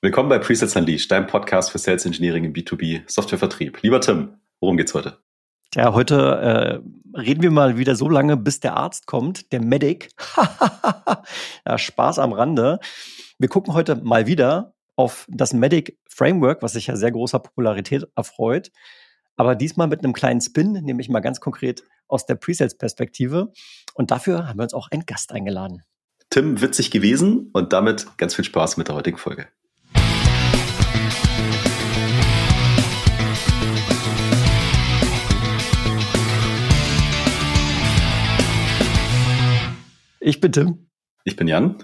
Willkommen bei Presets Unleashed, deinem Podcast für Sales Engineering im B2B Softwarevertrieb. Lieber Tim, worum geht's heute? Ja, heute äh, reden wir mal wieder so lange, bis der Arzt kommt, der Medic. ja, Spaß am Rande. Wir gucken heute mal wieder auf das Medic Framework, was sich ja sehr großer Popularität erfreut. Aber diesmal mit einem kleinen Spin, nämlich mal ganz konkret aus der Presales-Perspektive. Und dafür haben wir uns auch einen Gast eingeladen. Tim, witzig gewesen und damit ganz viel Spaß mit der heutigen Folge. Ich bin Tim. Ich bin Jan.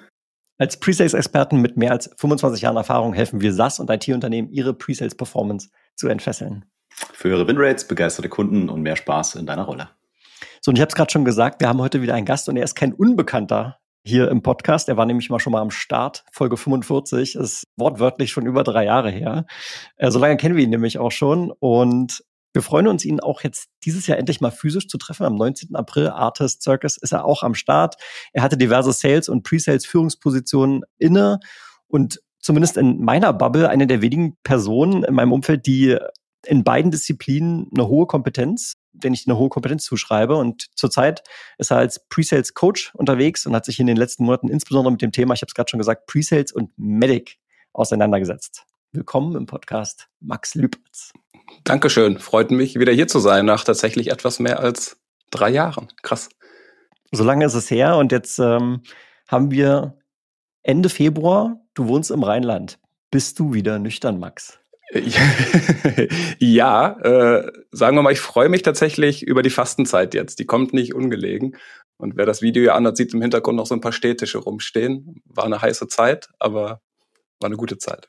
Als Presales-Experten mit mehr als 25 Jahren Erfahrung helfen wir SaaS und IT-Unternehmen, ihre Presales-Performance zu entfesseln. Für höhere Winrates, begeisterte Kunden und mehr Spaß in deiner Rolle. So, und ich habe es gerade schon gesagt, wir haben heute wieder einen Gast und er ist kein Unbekannter hier im Podcast. Er war nämlich mal schon mal am Start, Folge 45, das ist wortwörtlich schon über drei Jahre her. Äh, so lange kennen wir ihn nämlich auch schon und wir freuen uns, ihn auch jetzt dieses Jahr endlich mal physisch zu treffen. Am 19. April, Artist Circus, ist er auch am Start. Er hatte diverse Sales- und Pre-Sales-Führungspositionen inne und zumindest in meiner Bubble eine der wenigen Personen in meinem Umfeld, die in beiden Disziplinen eine hohe Kompetenz, den ich eine hohe Kompetenz zuschreibe. Und zurzeit ist er als Pre-Sales Coach unterwegs und hat sich in den letzten Monaten insbesondere mit dem Thema, ich habe es gerade schon gesagt, Pre-Sales und Medic auseinandergesetzt. Willkommen im Podcast Max Lüpertz. Dankeschön. Freut mich, wieder hier zu sein, nach tatsächlich etwas mehr als drei Jahren. Krass. So lange ist es her und jetzt ähm, haben wir Ende Februar. Du wohnst im Rheinland. Bist du wieder nüchtern, Max? ja, äh, sagen wir mal, ich freue mich tatsächlich über die Fastenzeit jetzt. Die kommt nicht ungelegen. Und wer das Video hier anhat, sieht im Hintergrund noch so ein paar Städtische rumstehen. War eine heiße Zeit, aber war eine gute Zeit.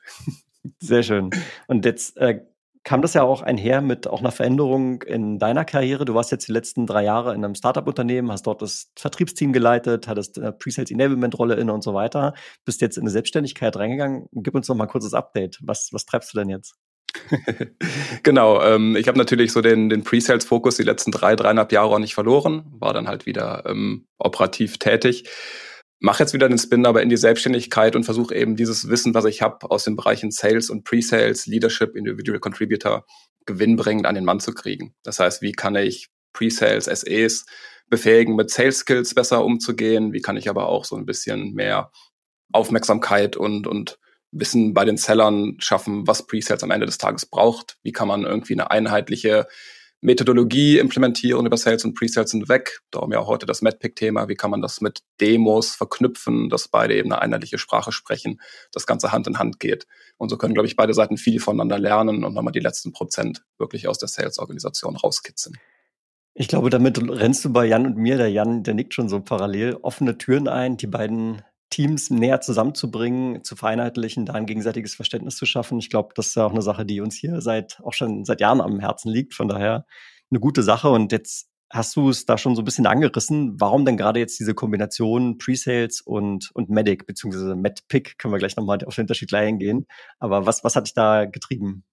Sehr schön. Und jetzt äh, kam das ja auch einher mit auch einer Veränderung in deiner Karriere. Du warst jetzt die letzten drei Jahre in einem Startup-Unternehmen, hast dort das Vertriebsteam geleitet, hattest eine Pre-Sales Enablement-Rolle inne und so weiter, bist jetzt in eine Selbstständigkeit reingegangen. Gib uns noch mal ein kurzes Update. Was, was treibst du denn jetzt? genau, ähm, ich habe natürlich so den, den Pre-Sales-Fokus die letzten drei, dreieinhalb Jahre auch nicht verloren, war dann halt wieder ähm, operativ tätig mache jetzt wieder den Spin aber in die Selbstständigkeit und versuche eben dieses Wissen, was ich habe aus den Bereichen Sales und Pre-Sales, Leadership, Individual Contributor, gewinnbringend an den Mann zu kriegen. Das heißt, wie kann ich Pre-Sales, SEs befähigen, mit Sales Skills besser umzugehen? Wie kann ich aber auch so ein bisschen mehr Aufmerksamkeit und, und Wissen bei den Sellern schaffen, was Pre-Sales am Ende des Tages braucht? Wie kann man irgendwie eine einheitliche Methodologie implementieren über Sales und Pre-Sales hinweg. Darum ja heute das MedPick-Thema. Wie kann man das mit Demos verknüpfen, dass beide eben eine einheitliche Sprache sprechen, das Ganze Hand in Hand geht. Und so können, glaube ich, beide Seiten viel voneinander lernen und nochmal die letzten Prozent wirklich aus der Sales-Organisation rauskitzeln. Ich glaube, damit rennst du bei Jan und mir, der Jan, der nickt schon so parallel, offene Türen ein. Die beiden Teams näher zusammenzubringen, zu vereinheitlichen, da ein gegenseitiges Verständnis zu schaffen. Ich glaube, das ist ja auch eine Sache, die uns hier seit auch schon seit Jahren am Herzen liegt. Von daher eine gute Sache. Und jetzt hast du es da schon so ein bisschen angerissen. Warum denn gerade jetzt diese Kombination Pre-Sales und, und Medic, beziehungsweise MedPick, können wir gleich nochmal auf den Unterschied gleich eingehen. Aber was, was hat dich da getrieben?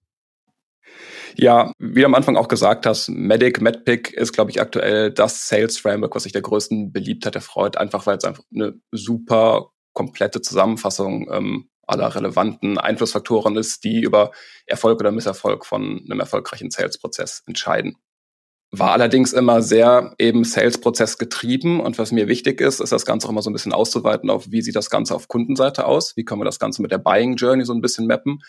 Ja, wie du am Anfang auch gesagt hast, Medic, MedPick ist, glaube ich, aktuell das Sales Framework, was sich der größten Beliebtheit erfreut, einfach weil es einfach eine super komplette Zusammenfassung ähm, aller relevanten Einflussfaktoren ist, die über Erfolg oder Misserfolg von einem erfolgreichen Sales-Prozess entscheiden. War allerdings immer sehr eben Sales-Prozess getrieben und was mir wichtig ist, ist das Ganze auch immer so ein bisschen auszuweiten auf, wie sieht das Ganze auf Kundenseite aus, wie können wir das Ganze mit der Buying Journey so ein bisschen mappen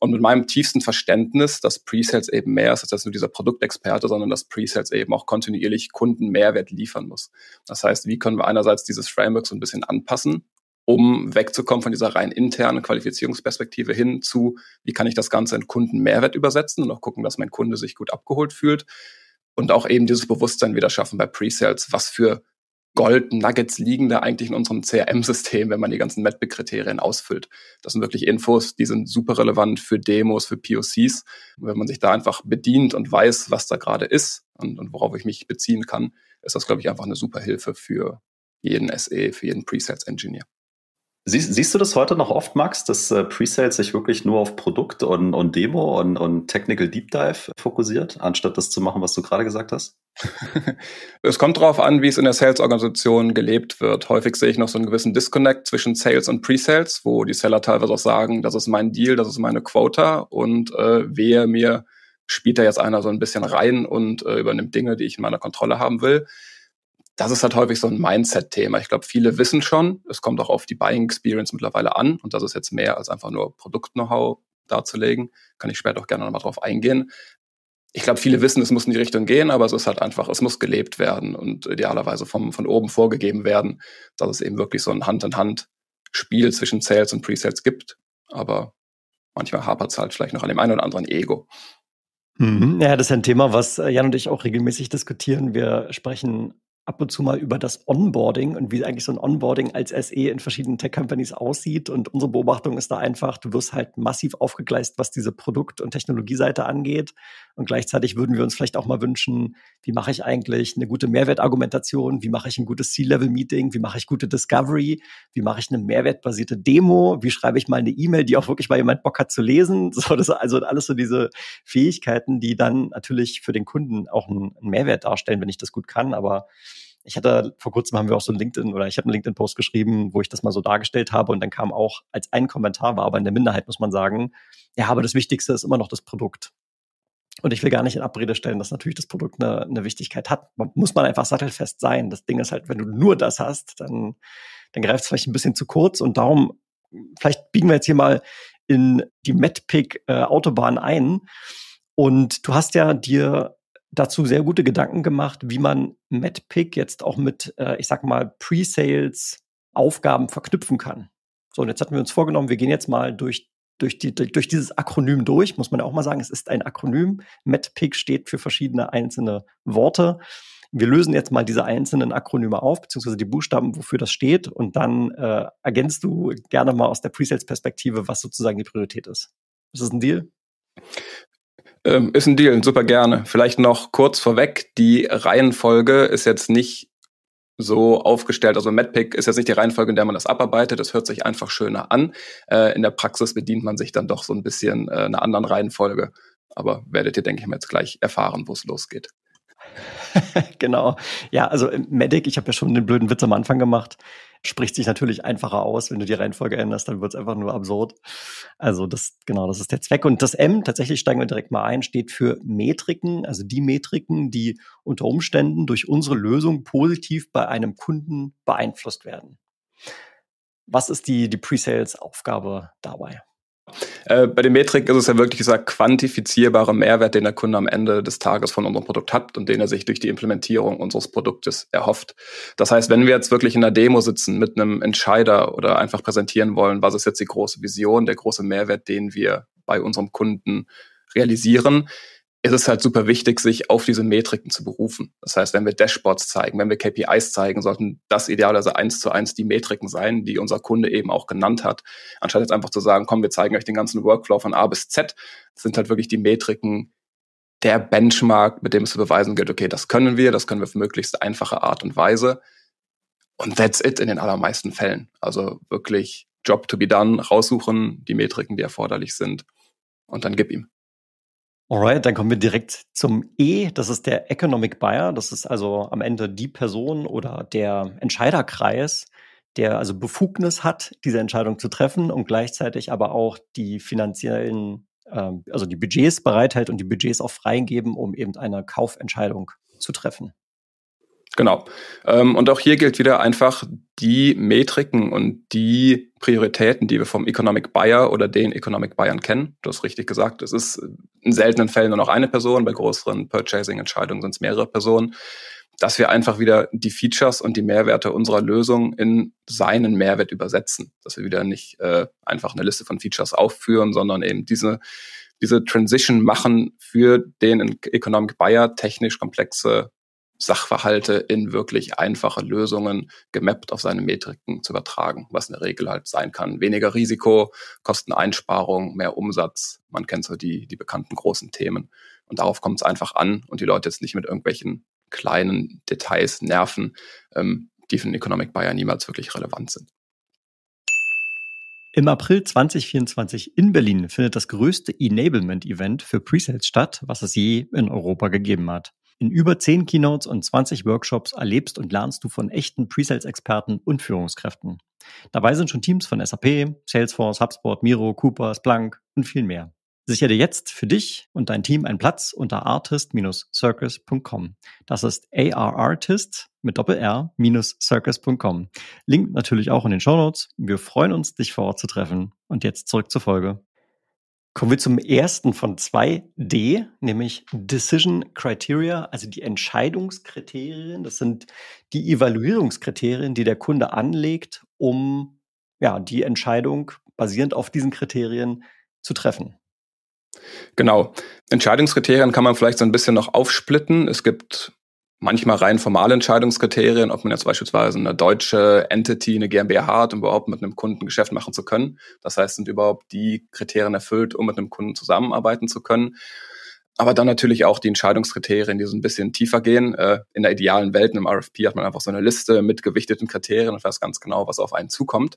und mit meinem tiefsten Verständnis, dass Pre-Sales eben mehr ist als nur dieser Produktexperte, sondern dass Pre-Sales eben auch kontinuierlich Kunden Mehrwert liefern muss. Das heißt, wie können wir einerseits dieses Framework so ein bisschen anpassen, um wegzukommen von dieser rein internen Qualifizierungsperspektive hin zu, wie kann ich das Ganze in Kunden Mehrwert übersetzen und auch gucken, dass mein Kunde sich gut abgeholt fühlt. Und auch eben dieses Bewusstsein wieder schaffen bei Pre-Sales, was für Gold-Nuggets liegen da eigentlich in unserem CRM-System, wenn man die ganzen Medpic-Kriterien ausfüllt. Das sind wirklich Infos, die sind super relevant für Demos, für POCs. Wenn man sich da einfach bedient und weiß, was da gerade ist und, und worauf ich mich beziehen kann, ist das, glaube ich, einfach eine super Hilfe für jeden SE, für jeden Pre-Sales-Engineer. Siehst, siehst du das heute noch oft, Max, dass äh, Presales sich wirklich nur auf Produkt und, und Demo und, und Technical Deep Dive fokussiert, anstatt das zu machen, was du gerade gesagt hast? es kommt darauf an, wie es in der Sales-Organisation gelebt wird. Häufig sehe ich noch so einen gewissen Disconnect zwischen Sales und Presales, wo die Seller teilweise auch sagen, das ist mein Deal, das ist meine Quota und äh, wehe mir, spielt da jetzt einer so ein bisschen rein und äh, übernimmt Dinge, die ich in meiner Kontrolle haben will das ist halt häufig so ein Mindset-Thema. Ich glaube, viele wissen schon, es kommt auch auf die Buying Experience mittlerweile an und das ist jetzt mehr als einfach nur Produkt-Know-how darzulegen. Kann ich später auch gerne nochmal drauf eingehen. Ich glaube, viele wissen, es muss in die Richtung gehen, aber es ist halt einfach, es muss gelebt werden und idealerweise vom, von oben vorgegeben werden, dass es eben wirklich so ein Hand-in-Hand-Spiel zwischen Sales und Pre-Sales gibt. Aber manchmal hapert es halt vielleicht noch an dem einen oder anderen Ego. Mhm. Ja, das ist ein Thema, was Jan und ich auch regelmäßig diskutieren. Wir sprechen ab und zu mal über das Onboarding und wie eigentlich so ein Onboarding als SE in verschiedenen Tech-Companies aussieht. Und unsere Beobachtung ist da einfach, du wirst halt massiv aufgegleist, was diese Produkt- und Technologieseite angeht. Und gleichzeitig würden wir uns vielleicht auch mal wünschen, wie mache ich eigentlich eine gute Mehrwertargumentation? Wie mache ich ein gutes C-Level-Meeting? Wie mache ich gute Discovery? Wie mache ich eine mehrwertbasierte Demo? Wie schreibe ich mal eine E-Mail, die auch wirklich mal jemand Bock hat zu lesen? So, das also alles so diese Fähigkeiten, die dann natürlich für den Kunden auch einen, einen Mehrwert darstellen, wenn ich das gut kann. Aber ich hatte vor kurzem haben wir auch so ein LinkedIn oder ich habe einen LinkedIn-Post geschrieben, wo ich das mal so dargestellt habe und dann kam auch als ein Kommentar war, aber in der Minderheit muss man sagen, ja, aber das Wichtigste ist immer noch das Produkt. Und ich will gar nicht in Abrede stellen, dass natürlich das Produkt eine, eine Wichtigkeit hat. Man, muss man einfach sattelfest sein. Das Ding ist halt, wenn du nur das hast, dann, dann greift es vielleicht ein bisschen zu kurz und darum, vielleicht biegen wir jetzt hier mal in die MedPick äh, Autobahn ein. Und du hast ja dir dazu sehr gute Gedanken gemacht, wie man MedPick jetzt auch mit, äh, ich sag mal, Pre-Sales Aufgaben verknüpfen kann. So, und jetzt hatten wir uns vorgenommen, wir gehen jetzt mal durch, durch, die, durch dieses Akronym durch, muss man ja auch mal sagen, es ist ein Akronym. MedPick steht für verschiedene einzelne Worte. Wir lösen jetzt mal diese einzelnen Akronyme auf, beziehungsweise die Buchstaben, wofür das steht, und dann äh, ergänzt du gerne mal aus der Pre-Sales-Perspektive, was sozusagen die Priorität ist. Ist das ein Deal? Ähm, ist ein Deal, super gerne. Vielleicht noch kurz vorweg, die Reihenfolge ist jetzt nicht so aufgestellt. Also MedPick ist jetzt nicht die Reihenfolge, in der man das abarbeitet. Das hört sich einfach schöner an. Äh, in der Praxis bedient man sich dann doch so ein bisschen äh, einer anderen Reihenfolge. Aber werdet ihr, denke ich mal, jetzt gleich erfahren, wo es losgeht. genau. Ja, also Medic, ich habe ja schon den blöden Witz am Anfang gemacht, spricht sich natürlich einfacher aus. Wenn du die Reihenfolge änderst, dann wird es einfach nur absurd. Also das, genau, das ist der Zweck. Und das M, tatsächlich steigen wir direkt mal ein, steht für Metriken, also die Metriken, die unter Umständen durch unsere Lösung positiv bei einem Kunden beeinflusst werden. Was ist die, die Pre-Sales-Aufgabe dabei? Äh, bei den Metrik ist es ja wirklich dieser quantifizierbare Mehrwert, den der Kunde am Ende des Tages von unserem Produkt hat und den er sich durch die Implementierung unseres Produktes erhofft. Das heißt, wenn wir jetzt wirklich in einer Demo sitzen mit einem Entscheider oder einfach präsentieren wollen, was ist jetzt die große Vision, der große Mehrwert, den wir bei unserem Kunden realisieren, ist es halt super wichtig, sich auf diese Metriken zu berufen. Das heißt, wenn wir Dashboards zeigen, wenn wir KPIs zeigen, sollten das idealerweise eins zu eins die Metriken sein, die unser Kunde eben auch genannt hat. Anstatt jetzt einfach zu sagen, komm, wir zeigen euch den ganzen Workflow von A bis Z, sind halt wirklich die Metriken der Benchmark, mit dem es zu beweisen gilt, okay, das können wir, das können wir auf möglichst einfache Art und Weise. Und that's it in den allermeisten Fällen. Also wirklich Job to be done, raussuchen, die Metriken, die erforderlich sind und dann gib ihm. Alright, dann kommen wir direkt zum E. Das ist der Economic Buyer. Das ist also am Ende die Person oder der Entscheiderkreis, der also Befugnis hat, diese Entscheidung zu treffen und gleichzeitig aber auch die finanziellen, äh, also die Budgets bereithält und die Budgets auch freigeben, um eben eine Kaufentscheidung zu treffen. Genau. Ähm, und auch hier gilt wieder einfach die Metriken und die Prioritäten, die wir vom Economic Buyer oder den Economic Buyern kennen. Du hast richtig gesagt, es ist in seltenen Fällen nur noch eine Person, bei größeren Purchasing-Entscheidungen sind es mehrere Personen, dass wir einfach wieder die Features und die Mehrwerte unserer Lösung in seinen Mehrwert übersetzen. Dass wir wieder nicht äh, einfach eine Liste von Features aufführen, sondern eben diese diese Transition machen für den Economic Buyer technisch komplexe Sachverhalte in wirklich einfache Lösungen gemappt auf seine Metriken zu übertragen, was in der Regel halt sein kann. Weniger Risiko, Kosteneinsparung, mehr Umsatz. Man kennt so die, die bekannten großen Themen. Und darauf kommt es einfach an und die Leute jetzt nicht mit irgendwelchen kleinen Details nerven, ähm, die für den Economic Buyer niemals wirklich relevant sind. Im April 2024 in Berlin findet das größte Enablement-Event für Presales statt, was es je in Europa gegeben hat. In über 10 Keynotes und 20 Workshops erlebst und lernst du von echten Presales-Experten und Führungskräften. Dabei sind schon Teams von SAP, Salesforce, HubSpot, Miro, Cooper, Splunk und viel mehr. Sichere jetzt für dich und dein Team einen Platz unter artist-circus.com. Das ist arartist mit doppel-r-circus.com. Link natürlich auch in den Show Notes. Wir freuen uns, dich vor Ort zu treffen. Und jetzt zurück zur Folge. Kommen wir zum ersten von zwei D, nämlich Decision Criteria, also die Entscheidungskriterien. Das sind die Evaluierungskriterien, die der Kunde anlegt, um ja, die Entscheidung basierend auf diesen Kriterien zu treffen. Genau. Entscheidungskriterien kann man vielleicht so ein bisschen noch aufsplitten. Es gibt manchmal rein formale Entscheidungskriterien, ob man jetzt beispielsweise eine deutsche Entity, eine GmbH hat, um überhaupt mit einem Kunden Geschäft machen zu können. Das heißt, sind überhaupt die Kriterien erfüllt, um mit einem Kunden zusammenarbeiten zu können. Aber dann natürlich auch die Entscheidungskriterien, die so ein bisschen tiefer gehen. Äh, in der idealen Welt, im RFP, hat man einfach so eine Liste mit gewichteten Kriterien und weiß ganz genau, was auf einen zukommt.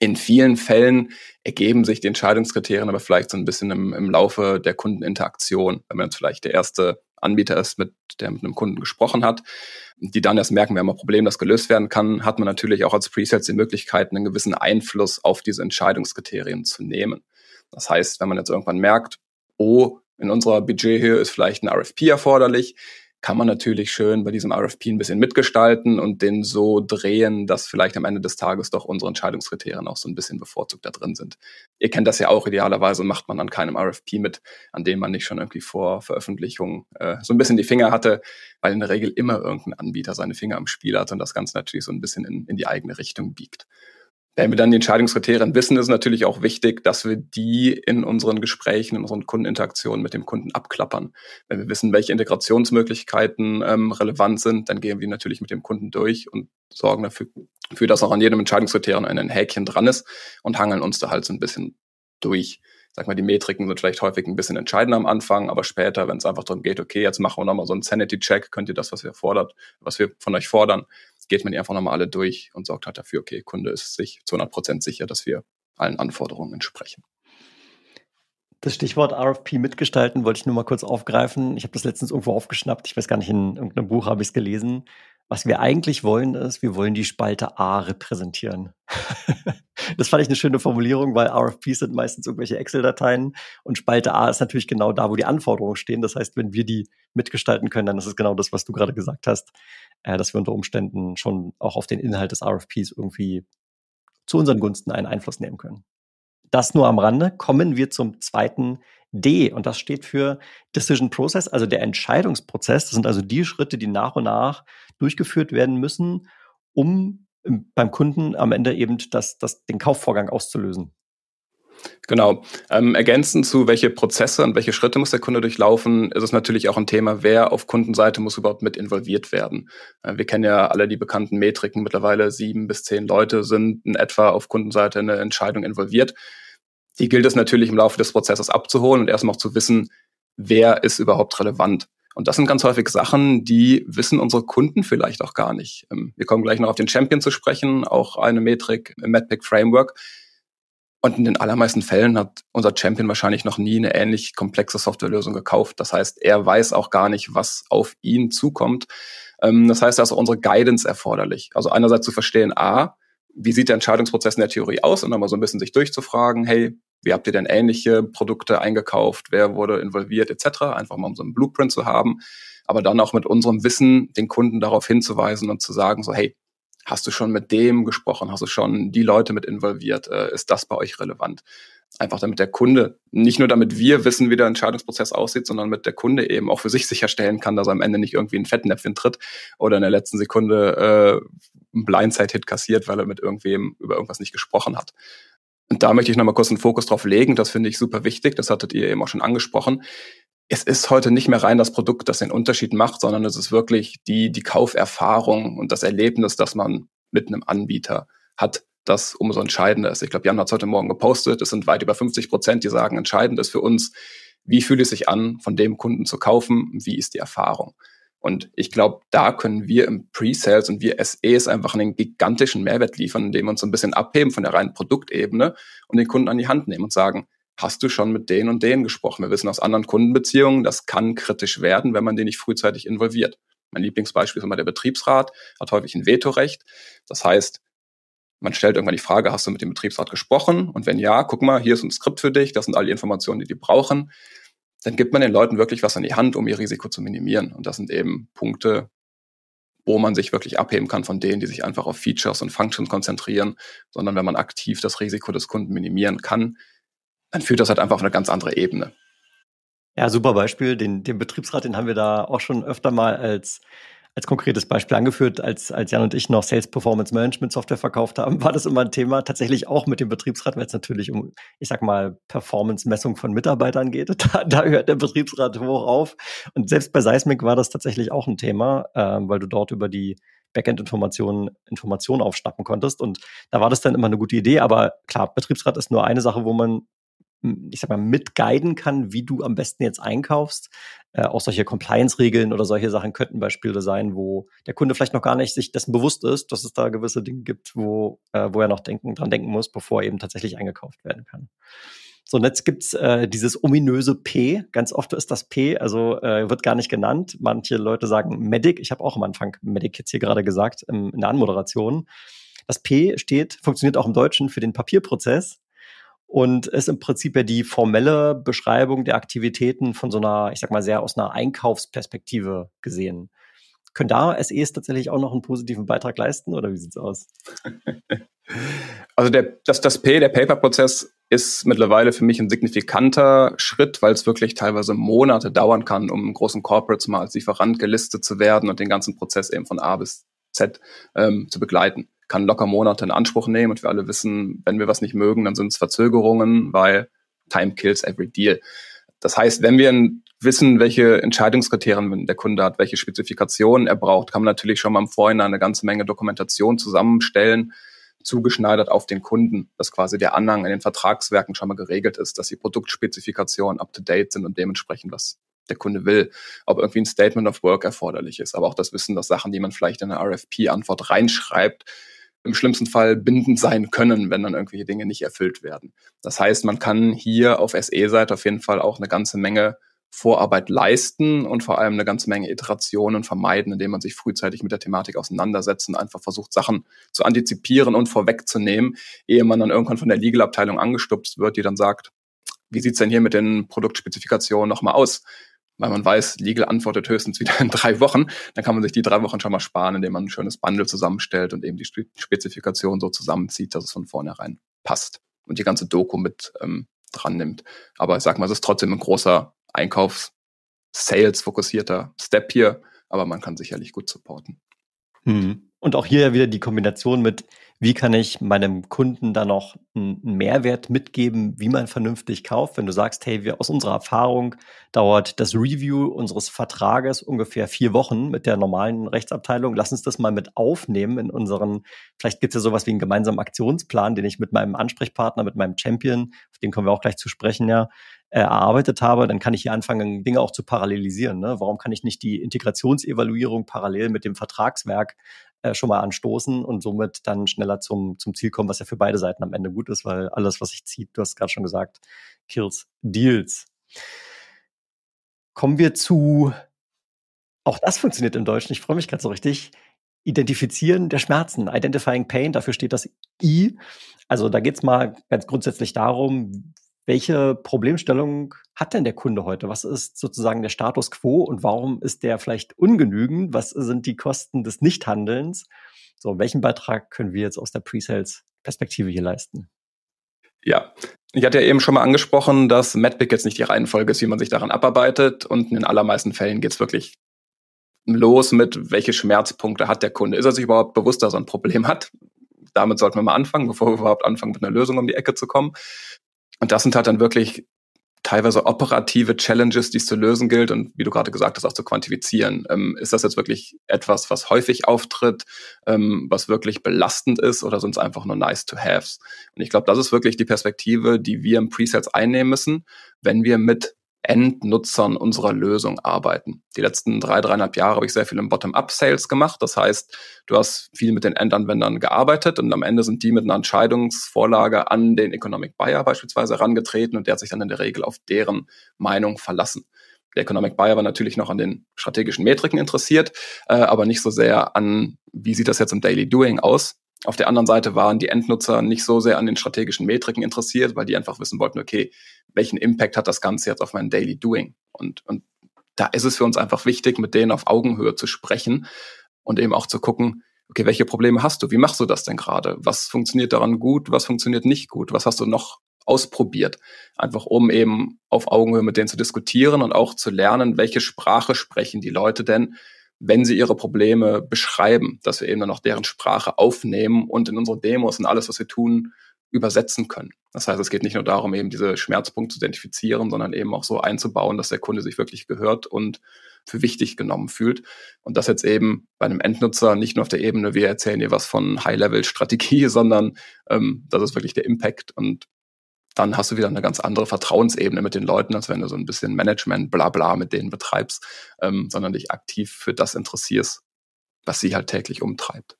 In vielen Fällen ergeben sich die Entscheidungskriterien aber vielleicht so ein bisschen im, im Laufe der Kundeninteraktion, wenn man jetzt vielleicht der erste Anbieter ist, mit der mit einem Kunden gesprochen hat, die dann erst merken, wir haben ein Problem, das gelöst werden kann, hat man natürlich auch als Presets die Möglichkeit, einen gewissen Einfluss auf diese Entscheidungskriterien zu nehmen. Das heißt, wenn man jetzt irgendwann merkt, oh, in unserer Budgethöhe ist vielleicht ein RFP erforderlich, kann man natürlich schön bei diesem RFP ein bisschen mitgestalten und den so drehen, dass vielleicht am Ende des Tages doch unsere Entscheidungskriterien auch so ein bisschen bevorzugt da drin sind. Ihr kennt das ja auch idealerweise, macht man an keinem RFP mit, an dem man nicht schon irgendwie vor Veröffentlichung äh, so ein bisschen die Finger hatte, weil in der Regel immer irgendein Anbieter seine Finger am Spiel hat und das Ganze natürlich so ein bisschen in, in die eigene Richtung biegt. Wenn wir dann die Entscheidungskriterien wissen, ist natürlich auch wichtig, dass wir die in unseren Gesprächen, in unseren Kundeninteraktionen mit dem Kunden abklappern. Wenn wir wissen, welche Integrationsmöglichkeiten ähm, relevant sind, dann gehen wir natürlich mit dem Kunden durch und sorgen dafür, für dass auch an jedem Entscheidungskriterium ein Häkchen dran ist und hangeln uns da halt so ein bisschen durch sag mal, die Metriken sind vielleicht häufig ein bisschen entscheidender am Anfang, aber später, wenn es einfach darum geht, okay, jetzt machen wir nochmal so einen Sanity-Check, könnt ihr das, was wir fordert, was wir von euch fordern, geht man die einfach nochmal alle durch und sorgt halt dafür, okay, Kunde ist sich zu 100 Prozent sicher, dass wir allen Anforderungen entsprechen. Das Stichwort RFP mitgestalten wollte ich nur mal kurz aufgreifen. Ich habe das letztens irgendwo aufgeschnappt. Ich weiß gar nicht, in irgendeinem Buch habe ich es gelesen. Was wir eigentlich wollen, ist, wir wollen die Spalte A repräsentieren. das fand ich eine schöne Formulierung, weil RFPs sind meistens irgendwelche Excel-Dateien und Spalte A ist natürlich genau da, wo die Anforderungen stehen. Das heißt, wenn wir die mitgestalten können, dann ist es genau das, was du gerade gesagt hast, äh, dass wir unter Umständen schon auch auf den Inhalt des RFPs irgendwie zu unseren Gunsten einen Einfluss nehmen können. Das nur am Rande. Kommen wir zum zweiten D und das steht für Decision Process, also der Entscheidungsprozess. Das sind also die Schritte, die nach und nach durchgeführt werden müssen, um beim Kunden am Ende eben das, das, den Kaufvorgang auszulösen. Genau. Ähm, ergänzend zu welche Prozesse und welche Schritte muss der Kunde durchlaufen, ist es natürlich auch ein Thema, wer auf Kundenseite muss überhaupt mit involviert werden. Äh, wir kennen ja alle die bekannten Metriken. Mittlerweile sieben bis zehn Leute sind in etwa auf Kundenseite in eine Entscheidung involviert. Die gilt es natürlich im Laufe des Prozesses abzuholen und erstmal auch zu wissen, wer ist überhaupt relevant. Und das sind ganz häufig Sachen, die wissen unsere Kunden vielleicht auch gar nicht. Ähm, wir kommen gleich noch auf den Champion zu sprechen, auch eine Metrik im MedPick Framework. Und in den allermeisten Fällen hat unser Champion wahrscheinlich noch nie eine ähnlich komplexe Softwarelösung gekauft. Das heißt, er weiß auch gar nicht, was auf ihn zukommt. Ähm, das heißt, da ist auch unsere Guidance erforderlich. Also einerseits zu verstehen, a, wie sieht der Entscheidungsprozess in der Theorie aus? Und dann mal so ein bisschen sich durchzufragen, hey, wie habt ihr denn ähnliche Produkte eingekauft, wer wurde involviert etc., einfach mal um so einen Blueprint zu haben, aber dann auch mit unserem Wissen den Kunden darauf hinzuweisen und zu sagen, so hey, hast du schon mit dem gesprochen, hast du schon die Leute mit involviert, äh, ist das bei euch relevant? Einfach damit der Kunde, nicht nur damit wir wissen, wie der Entscheidungsprozess aussieht, sondern damit der Kunde eben auch für sich sicherstellen kann, dass er am Ende nicht irgendwie ein Fettnäpfchen tritt oder in der letzten Sekunde äh, einen Blindside-Hit kassiert, weil er mit irgendwem über irgendwas nicht gesprochen hat. Und da möchte ich nochmal kurz einen Fokus drauf legen. Das finde ich super wichtig. Das hattet ihr eben auch schon angesprochen. Es ist heute nicht mehr rein das Produkt, das den Unterschied macht, sondern es ist wirklich die, die Kauferfahrung und das Erlebnis, das man mit einem Anbieter hat, das umso entscheidender ist. Ich glaube, Jan hat es heute Morgen gepostet. Es sind weit über 50 Prozent, die sagen, entscheidend ist für uns, wie fühlt es sich an, von dem Kunden zu kaufen? Wie ist die Erfahrung? Und ich glaube, da können wir im Pre-Sales und wir SEs einfach einen gigantischen Mehrwert liefern, indem wir uns ein bisschen abheben von der reinen Produktebene und den Kunden an die Hand nehmen und sagen, hast du schon mit denen und denen gesprochen? Wir wissen aus anderen Kundenbeziehungen, das kann kritisch werden, wenn man den nicht frühzeitig involviert. Mein Lieblingsbeispiel ist immer der Betriebsrat, hat häufig ein Vetorecht. Das heißt, man stellt irgendwann die Frage, hast du mit dem Betriebsrat gesprochen? Und wenn ja, guck mal, hier ist ein Skript für dich, das sind all die Informationen, die die brauchen dann gibt man den Leuten wirklich was an die Hand, um ihr Risiko zu minimieren. Und das sind eben Punkte, wo man sich wirklich abheben kann von denen, die sich einfach auf Features und Functions konzentrieren, sondern wenn man aktiv das Risiko des Kunden minimieren kann, dann führt das halt einfach auf eine ganz andere Ebene. Ja, super Beispiel. Den, den Betriebsrat, den haben wir da auch schon öfter mal als als konkretes Beispiel angeführt, als, als Jan und ich noch Sales Performance Management Software verkauft haben, war das immer ein Thema, tatsächlich auch mit dem Betriebsrat, weil es natürlich um, ich sag mal, Performance-Messung von Mitarbeitern geht. Da, da hört der Betriebsrat hoch auf. Und selbst bei Seismic war das tatsächlich auch ein Thema, ähm, weil du dort über die Backend-Informationen Informationen aufschnappen konntest. Und da war das dann immer eine gute Idee. Aber klar, Betriebsrat ist nur eine Sache, wo man ich sag mal, mitguiden kann, wie du am besten jetzt einkaufst. Äh, auch solche Compliance-Regeln oder solche Sachen könnten Beispiele sein, wo der Kunde vielleicht noch gar nicht sich dessen bewusst ist, dass es da gewisse Dinge gibt, wo, äh, wo er noch denken, dran denken muss, bevor er eben tatsächlich eingekauft werden kann. So, und jetzt gibt's äh, dieses ominöse P. Ganz oft ist das P, also äh, wird gar nicht genannt. Manche Leute sagen Medic. Ich habe auch am Anfang Medic jetzt hier gerade gesagt im, in der Anmoderation. Das P steht, funktioniert auch im Deutschen für den Papierprozess und ist im Prinzip ja die formelle Beschreibung der Aktivitäten von so einer, ich sag mal, sehr aus einer Einkaufsperspektive gesehen. Können da SEs tatsächlich auch noch einen positiven Beitrag leisten oder wie sieht's aus? Also der, das, das P, der Paper-Prozess ist mittlerweile für mich ein signifikanter Schritt, weil es wirklich teilweise Monate dauern kann, um großen Corporates mal als Lieferant gelistet zu werden und den ganzen Prozess eben von A bis Z ähm, zu begleiten kann locker Monate in Anspruch nehmen und wir alle wissen, wenn wir was nicht mögen, dann sind es Verzögerungen, weil Time kills every deal. Das heißt, wenn wir wissen, welche Entscheidungskriterien der Kunde hat, welche Spezifikationen er braucht, kann man natürlich schon mal im Vorhinein eine ganze Menge Dokumentation zusammenstellen, zugeschneidert auf den Kunden, dass quasi der Anhang in den Vertragswerken schon mal geregelt ist, dass die Produktspezifikationen up to date sind und dementsprechend was der Kunde will, ob irgendwie ein Statement of Work erforderlich ist, aber auch das Wissen, dass Sachen, die man vielleicht in eine RFP-Antwort reinschreibt, im schlimmsten Fall bindend sein können, wenn dann irgendwelche Dinge nicht erfüllt werden. Das heißt, man kann hier auf SE-Seite auf jeden Fall auch eine ganze Menge Vorarbeit leisten und vor allem eine ganze Menge Iterationen vermeiden, indem man sich frühzeitig mit der Thematik auseinandersetzt und einfach versucht, Sachen zu antizipieren und vorwegzunehmen, ehe man dann irgendwann von der Legal-Abteilung angestupst wird, die dann sagt, wie sieht's denn hier mit den Produktspezifikationen nochmal aus? Weil man weiß, Legal antwortet höchstens wieder in drei Wochen, dann kann man sich die drei Wochen schon mal sparen, indem man ein schönes Bundle zusammenstellt und eben die Spezifikation so zusammenzieht, dass es von vornherein passt und die ganze Doku mit ähm, dran nimmt. Aber ich sag mal, es ist trotzdem ein großer Einkaufs-Sales-fokussierter Step hier, aber man kann sicherlich gut supporten. Hm. Und auch hier wieder die Kombination mit, wie kann ich meinem Kunden da noch einen Mehrwert mitgeben, wie man vernünftig kauft. Wenn du sagst, hey, wir aus unserer Erfahrung dauert das Review unseres Vertrages ungefähr vier Wochen mit der normalen Rechtsabteilung. Lass uns das mal mit aufnehmen in unseren, vielleicht gibt es ja sowas wie einen gemeinsamen Aktionsplan, den ich mit meinem Ansprechpartner, mit meinem Champion, auf den kommen wir auch gleich zu sprechen, ja, erarbeitet habe, dann kann ich hier anfangen, Dinge auch zu parallelisieren. Ne? Warum kann ich nicht die Integrationsevaluierung parallel mit dem Vertragswerk äh, schon mal anstoßen und somit dann schneller zum, zum Ziel kommen, was ja für beide Seiten am Ende gut ist, weil alles, was sich zieht, du hast gerade schon gesagt, kills Deals. Kommen wir zu, auch das funktioniert im Deutschen, ich freue mich gerade so richtig, Identifizieren der Schmerzen, Identifying Pain, dafür steht das I. Also da geht es mal ganz grundsätzlich darum, welche Problemstellung hat denn der Kunde heute? Was ist sozusagen der Status quo und warum ist der vielleicht ungenügend? Was sind die Kosten des Nichthandelns? So, welchen Beitrag können wir jetzt aus der Pre-Sales-Perspektive hier leisten? Ja, ich hatte ja eben schon mal angesprochen, dass MadPick jetzt nicht die Reihenfolge ist, wie man sich daran abarbeitet. Und in den allermeisten Fällen geht es wirklich los mit, welche Schmerzpunkte hat der Kunde? Ist er sich überhaupt bewusst, dass er ein Problem hat? Damit sollten wir mal anfangen, bevor wir überhaupt anfangen, mit einer Lösung um die Ecke zu kommen. Und das sind halt dann wirklich teilweise operative Challenges, die es zu lösen gilt und wie du gerade gesagt hast, auch zu quantifizieren. Ähm, ist das jetzt wirklich etwas, was häufig auftritt, ähm, was wirklich belastend ist oder es einfach nur nice to haves? Und ich glaube, das ist wirklich die Perspektive, die wir im Presets einnehmen müssen, wenn wir mit Endnutzern unserer Lösung arbeiten. Die letzten drei, dreieinhalb Jahre habe ich sehr viel im Bottom-up-Sales gemacht. Das heißt, du hast viel mit den Endanwendern gearbeitet und am Ende sind die mit einer Entscheidungsvorlage an den Economic Buyer beispielsweise herangetreten und der hat sich dann in der Regel auf deren Meinung verlassen. Der Economic Buyer war natürlich noch an den strategischen Metriken interessiert, äh, aber nicht so sehr an, wie sieht das jetzt im Daily Doing aus. Auf der anderen Seite waren die Endnutzer nicht so sehr an den strategischen Metriken interessiert, weil die einfach wissen wollten, okay, welchen Impact hat das Ganze jetzt auf mein Daily Doing? Und, und da ist es für uns einfach wichtig, mit denen auf Augenhöhe zu sprechen und eben auch zu gucken, okay, welche Probleme hast du? Wie machst du das denn gerade? Was funktioniert daran gut? Was funktioniert nicht gut? Was hast du noch ausprobiert? Einfach um eben auf Augenhöhe mit denen zu diskutieren und auch zu lernen, welche Sprache sprechen die Leute denn, wenn sie ihre Probleme beschreiben, dass wir eben dann auch deren Sprache aufnehmen und in unsere Demos und alles, was wir tun, übersetzen können. Das heißt, es geht nicht nur darum, eben diese Schmerzpunkte zu identifizieren, sondern eben auch so einzubauen, dass der Kunde sich wirklich gehört und für wichtig genommen fühlt. Und das jetzt eben bei einem Endnutzer nicht nur auf der Ebene, wir erzählen dir was von High-Level-Strategie, sondern ähm, das ist wirklich der Impact. Und dann hast du wieder eine ganz andere Vertrauensebene mit den Leuten, als wenn du so ein bisschen Management, bla bla mit denen betreibst, ähm, sondern dich aktiv für das interessierst, was sie halt täglich umtreibt.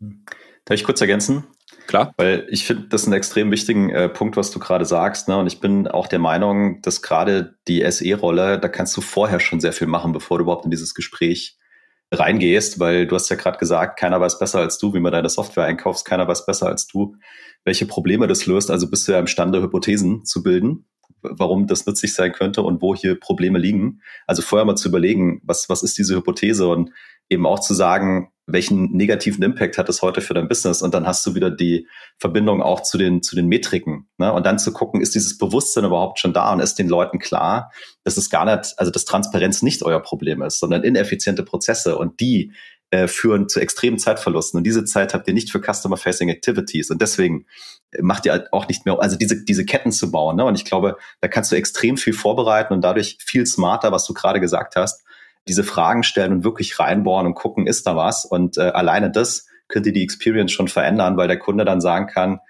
Darf ich kurz ergänzen? Klar. Weil ich finde, das ist ein extrem wichtigen äh, Punkt, was du gerade sagst. Ne? Und ich bin auch der Meinung, dass gerade die SE-Rolle, da kannst du vorher schon sehr viel machen, bevor du überhaupt in dieses Gespräch reingehst, weil du hast ja gerade gesagt, keiner weiß besser als du, wie man deine Software einkaufst, keiner weiß besser als du, welche Probleme das löst. Also bist du ja imstande, Hypothesen zu bilden, warum das nützlich sein könnte und wo hier Probleme liegen. Also vorher mal zu überlegen, was, was ist diese Hypothese und eben auch zu sagen, welchen negativen Impact hat es heute für dein Business? Und dann hast du wieder die Verbindung auch zu den, zu den Metriken. Ne? Und dann zu gucken, ist dieses Bewusstsein überhaupt schon da und ist den Leuten klar, dass es gar nicht, also dass Transparenz nicht euer Problem ist, sondern ineffiziente Prozesse und die äh, führen zu extremen Zeitverlusten. Und diese Zeit habt ihr nicht für Customer-Facing Activities. Und deswegen macht ihr halt auch nicht mehr, also diese, diese Ketten zu bauen. Ne? Und ich glaube, da kannst du extrem viel vorbereiten und dadurch viel smarter, was du gerade gesagt hast, diese Fragen stellen und wirklich reinbohren und gucken, ist da was? Und äh, alleine das könnte die Experience schon verändern, weil der Kunde dann sagen kann,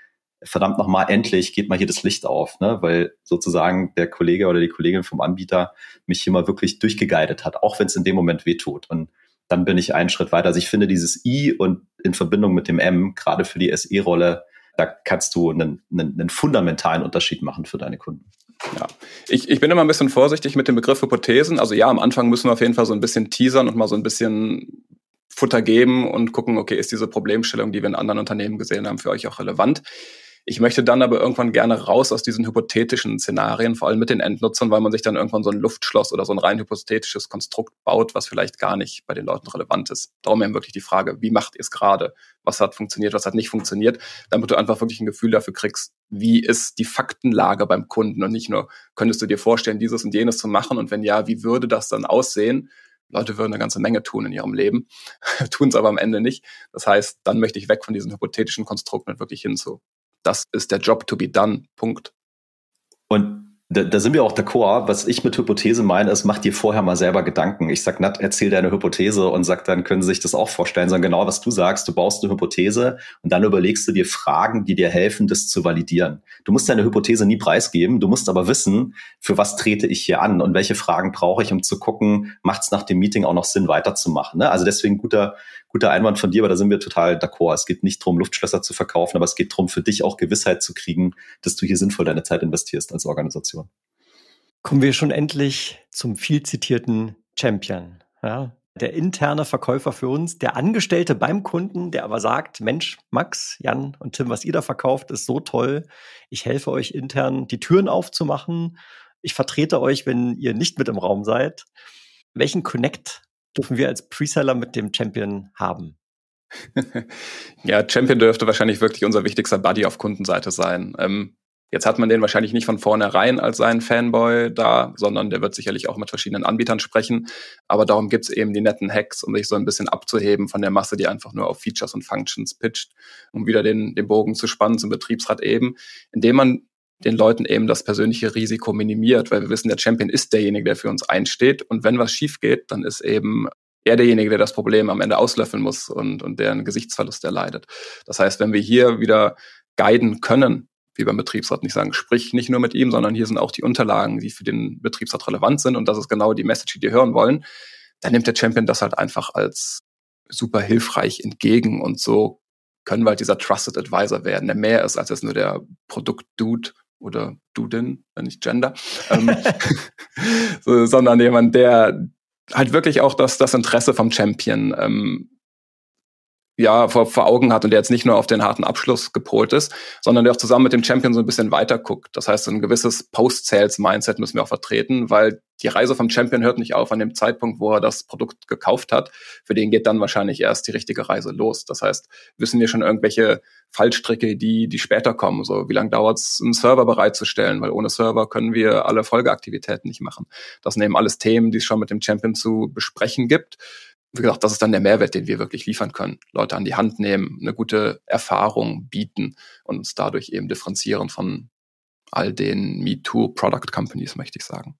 verdammt nochmal, endlich geht mal hier das Licht auf, ne? weil sozusagen der Kollege oder die Kollegin vom Anbieter mich hier mal wirklich durchgeguidet hat, auch wenn es in dem Moment wehtut. Und dann bin ich einen Schritt weiter. Also ich finde dieses I und in Verbindung mit dem M, gerade für die SE-Rolle, da kannst du einen, einen, einen fundamentalen Unterschied machen für deine Kunden. Ja, ich, ich bin immer ein bisschen vorsichtig mit dem Begriff Hypothesen. Also ja, am Anfang müssen wir auf jeden Fall so ein bisschen teasern und mal so ein bisschen Futter geben und gucken, okay, ist diese Problemstellung, die wir in anderen Unternehmen gesehen haben, für euch auch relevant? Ich möchte dann aber irgendwann gerne raus aus diesen hypothetischen Szenarien, vor allem mit den Endnutzern, weil man sich dann irgendwann so ein Luftschloss oder so ein rein hypothetisches Konstrukt baut, was vielleicht gar nicht bei den Leuten relevant ist. Darum eben wirklich die Frage, wie macht ihr es gerade? Was hat funktioniert, was hat nicht funktioniert? Damit du einfach wirklich ein Gefühl dafür kriegst, wie ist die Faktenlage beim Kunden und nicht nur, könntest du dir vorstellen, dieses und jenes zu machen und wenn ja, wie würde das dann aussehen? Leute würden eine ganze Menge tun in ihrem Leben, tun es aber am Ende nicht. Das heißt, dann möchte ich weg von diesen hypothetischen Konstrukten und wirklich hin zu das ist der Job to be done. Punkt. Und da, da sind wir auch d'accord. Was ich mit Hypothese meine, ist, mach dir vorher mal selber Gedanken. Ich sag nicht, erzähl deine Hypothese und sag, dann können sie sich das auch vorstellen, sondern genau, was du sagst. Du baust eine Hypothese und dann überlegst du dir Fragen, die dir helfen, das zu validieren. Du musst deine Hypothese nie preisgeben. Du musst aber wissen, für was trete ich hier an und welche Fragen brauche ich, um zu gucken, macht es nach dem Meeting auch noch Sinn, weiterzumachen. Ne? Also deswegen guter, guter Einwand von dir, aber da sind wir total d'accord. Es geht nicht darum, Luftschlösser zu verkaufen, aber es geht darum, für dich auch Gewissheit zu kriegen, dass du hier sinnvoll deine Zeit investierst als Organisation. Kommen wir schon endlich zum viel zitierten Champion. Ja, der interne Verkäufer für uns, der Angestellte beim Kunden, der aber sagt, Mensch, Max, Jan und Tim, was ihr da verkauft, ist so toll. Ich helfe euch intern, die Türen aufzumachen. Ich vertrete euch, wenn ihr nicht mit im Raum seid. Welchen Connect dürfen wir als Preseller mit dem Champion haben? ja, Champion dürfte wahrscheinlich wirklich unser wichtigster Buddy auf Kundenseite sein. Ähm, jetzt hat man den wahrscheinlich nicht von vornherein als seinen Fanboy da, sondern der wird sicherlich auch mit verschiedenen Anbietern sprechen. Aber darum gibt's eben die netten Hacks, um sich so ein bisschen abzuheben von der Masse, die einfach nur auf Features und Functions pitcht, um wieder den, den Bogen zu spannen zum Betriebsrat eben, indem man den Leuten eben das persönliche Risiko minimiert, weil wir wissen, der Champion ist derjenige, der für uns einsteht. Und wenn was schief geht, dann ist eben er derjenige, der das Problem am Ende auslöffeln muss und, und der einen Gesichtsverlust erleidet. Das heißt, wenn wir hier wieder guiden können, wie beim Betriebsrat nicht sagen, sprich nicht nur mit ihm, sondern hier sind auch die Unterlagen, die für den Betriebsrat relevant sind und das ist genau die Message, die die hören wollen, dann nimmt der Champion das halt einfach als super hilfreich entgegen und so können wir halt dieser Trusted Advisor werden, der mehr ist als jetzt nur der Produkt-Dude oder Dudin, wenn ich Gender, ähm, so, sondern jemand, der halt wirklich auch das, das Interesse vom Champion ähm, ja, vor, vor Augen hat und der jetzt nicht nur auf den harten Abschluss gepolt ist, sondern der auch zusammen mit dem Champion so ein bisschen weiter guckt. Das heißt, ein gewisses Post-Sales-Mindset müssen wir auch vertreten, weil die Reise vom Champion hört nicht auf an dem Zeitpunkt, wo er das Produkt gekauft hat. Für den geht dann wahrscheinlich erst die richtige Reise los. Das heißt, wissen wir schon irgendwelche Fallstricke, die, die später kommen. So, wie lange dauert es, einen Server bereitzustellen? Weil ohne Server können wir alle Folgeaktivitäten nicht machen. Das eben alles Themen, die es schon mit dem Champion zu besprechen gibt wie gesagt, das ist dann der Mehrwert, den wir wirklich liefern können. Leute an die Hand nehmen, eine gute Erfahrung bieten und uns dadurch eben differenzieren von all den MeToo-Product Companies, möchte ich sagen.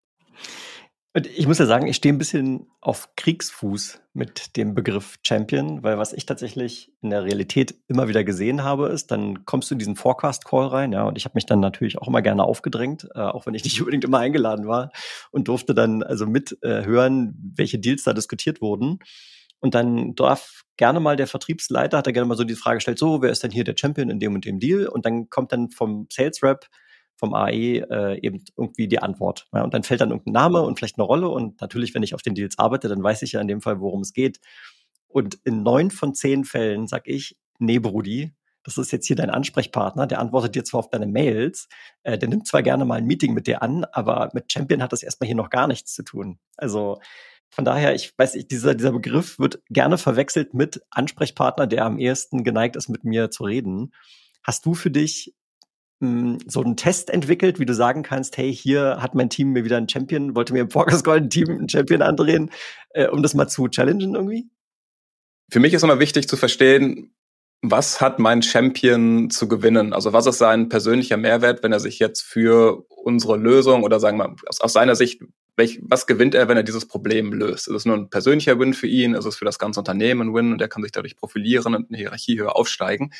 Ich muss ja sagen, ich stehe ein bisschen auf Kriegsfuß mit dem Begriff Champion, weil was ich tatsächlich in der Realität immer wieder gesehen habe, ist, dann kommst du in diesen Forecast-Call rein, ja, und ich habe mich dann natürlich auch immer gerne aufgedrängt, äh, auch wenn ich nicht unbedingt immer eingeladen war und durfte dann also mithören, äh, welche Deals da diskutiert wurden. Und dann darf gerne mal der Vertriebsleiter, hat er gerne mal so die Frage gestellt, so, wer ist denn hier der Champion in dem und dem Deal? Und dann kommt dann vom Sales Rep vom AE äh, eben irgendwie die Antwort. Ja, und dann fällt dann irgendein Name und vielleicht eine Rolle. Und natürlich, wenn ich auf den Deals arbeite, dann weiß ich ja in dem Fall, worum es geht. Und in neun von zehn Fällen sag ich, nee, Brudi, das ist jetzt hier dein Ansprechpartner, der antwortet dir zwar auf deine Mails, äh, der nimmt zwar gerne mal ein Meeting mit dir an, aber mit Champion hat das erstmal hier noch gar nichts zu tun. Also von daher, ich weiß nicht, dieser, dieser Begriff wird gerne verwechselt mit Ansprechpartner, der am ehesten geneigt ist, mit mir zu reden. Hast du für dich so einen Test entwickelt, wie du sagen kannst, hey, hier hat mein Team mir wieder einen Champion, wollte mir im Focus Golden Team einen Champion andrehen, äh, um das mal zu challengen irgendwie? Für mich ist immer wichtig zu verstehen, was hat mein Champion zu gewinnen? Also was ist sein persönlicher Mehrwert, wenn er sich jetzt für unsere Lösung oder sagen wir aus, aus seiner Sicht, welch, was gewinnt er, wenn er dieses Problem löst? Ist es nur ein persönlicher Win für ihn? Ist es für das ganze Unternehmen ein Win und er kann sich dadurch profilieren und eine Hierarchie höher aufsteigen?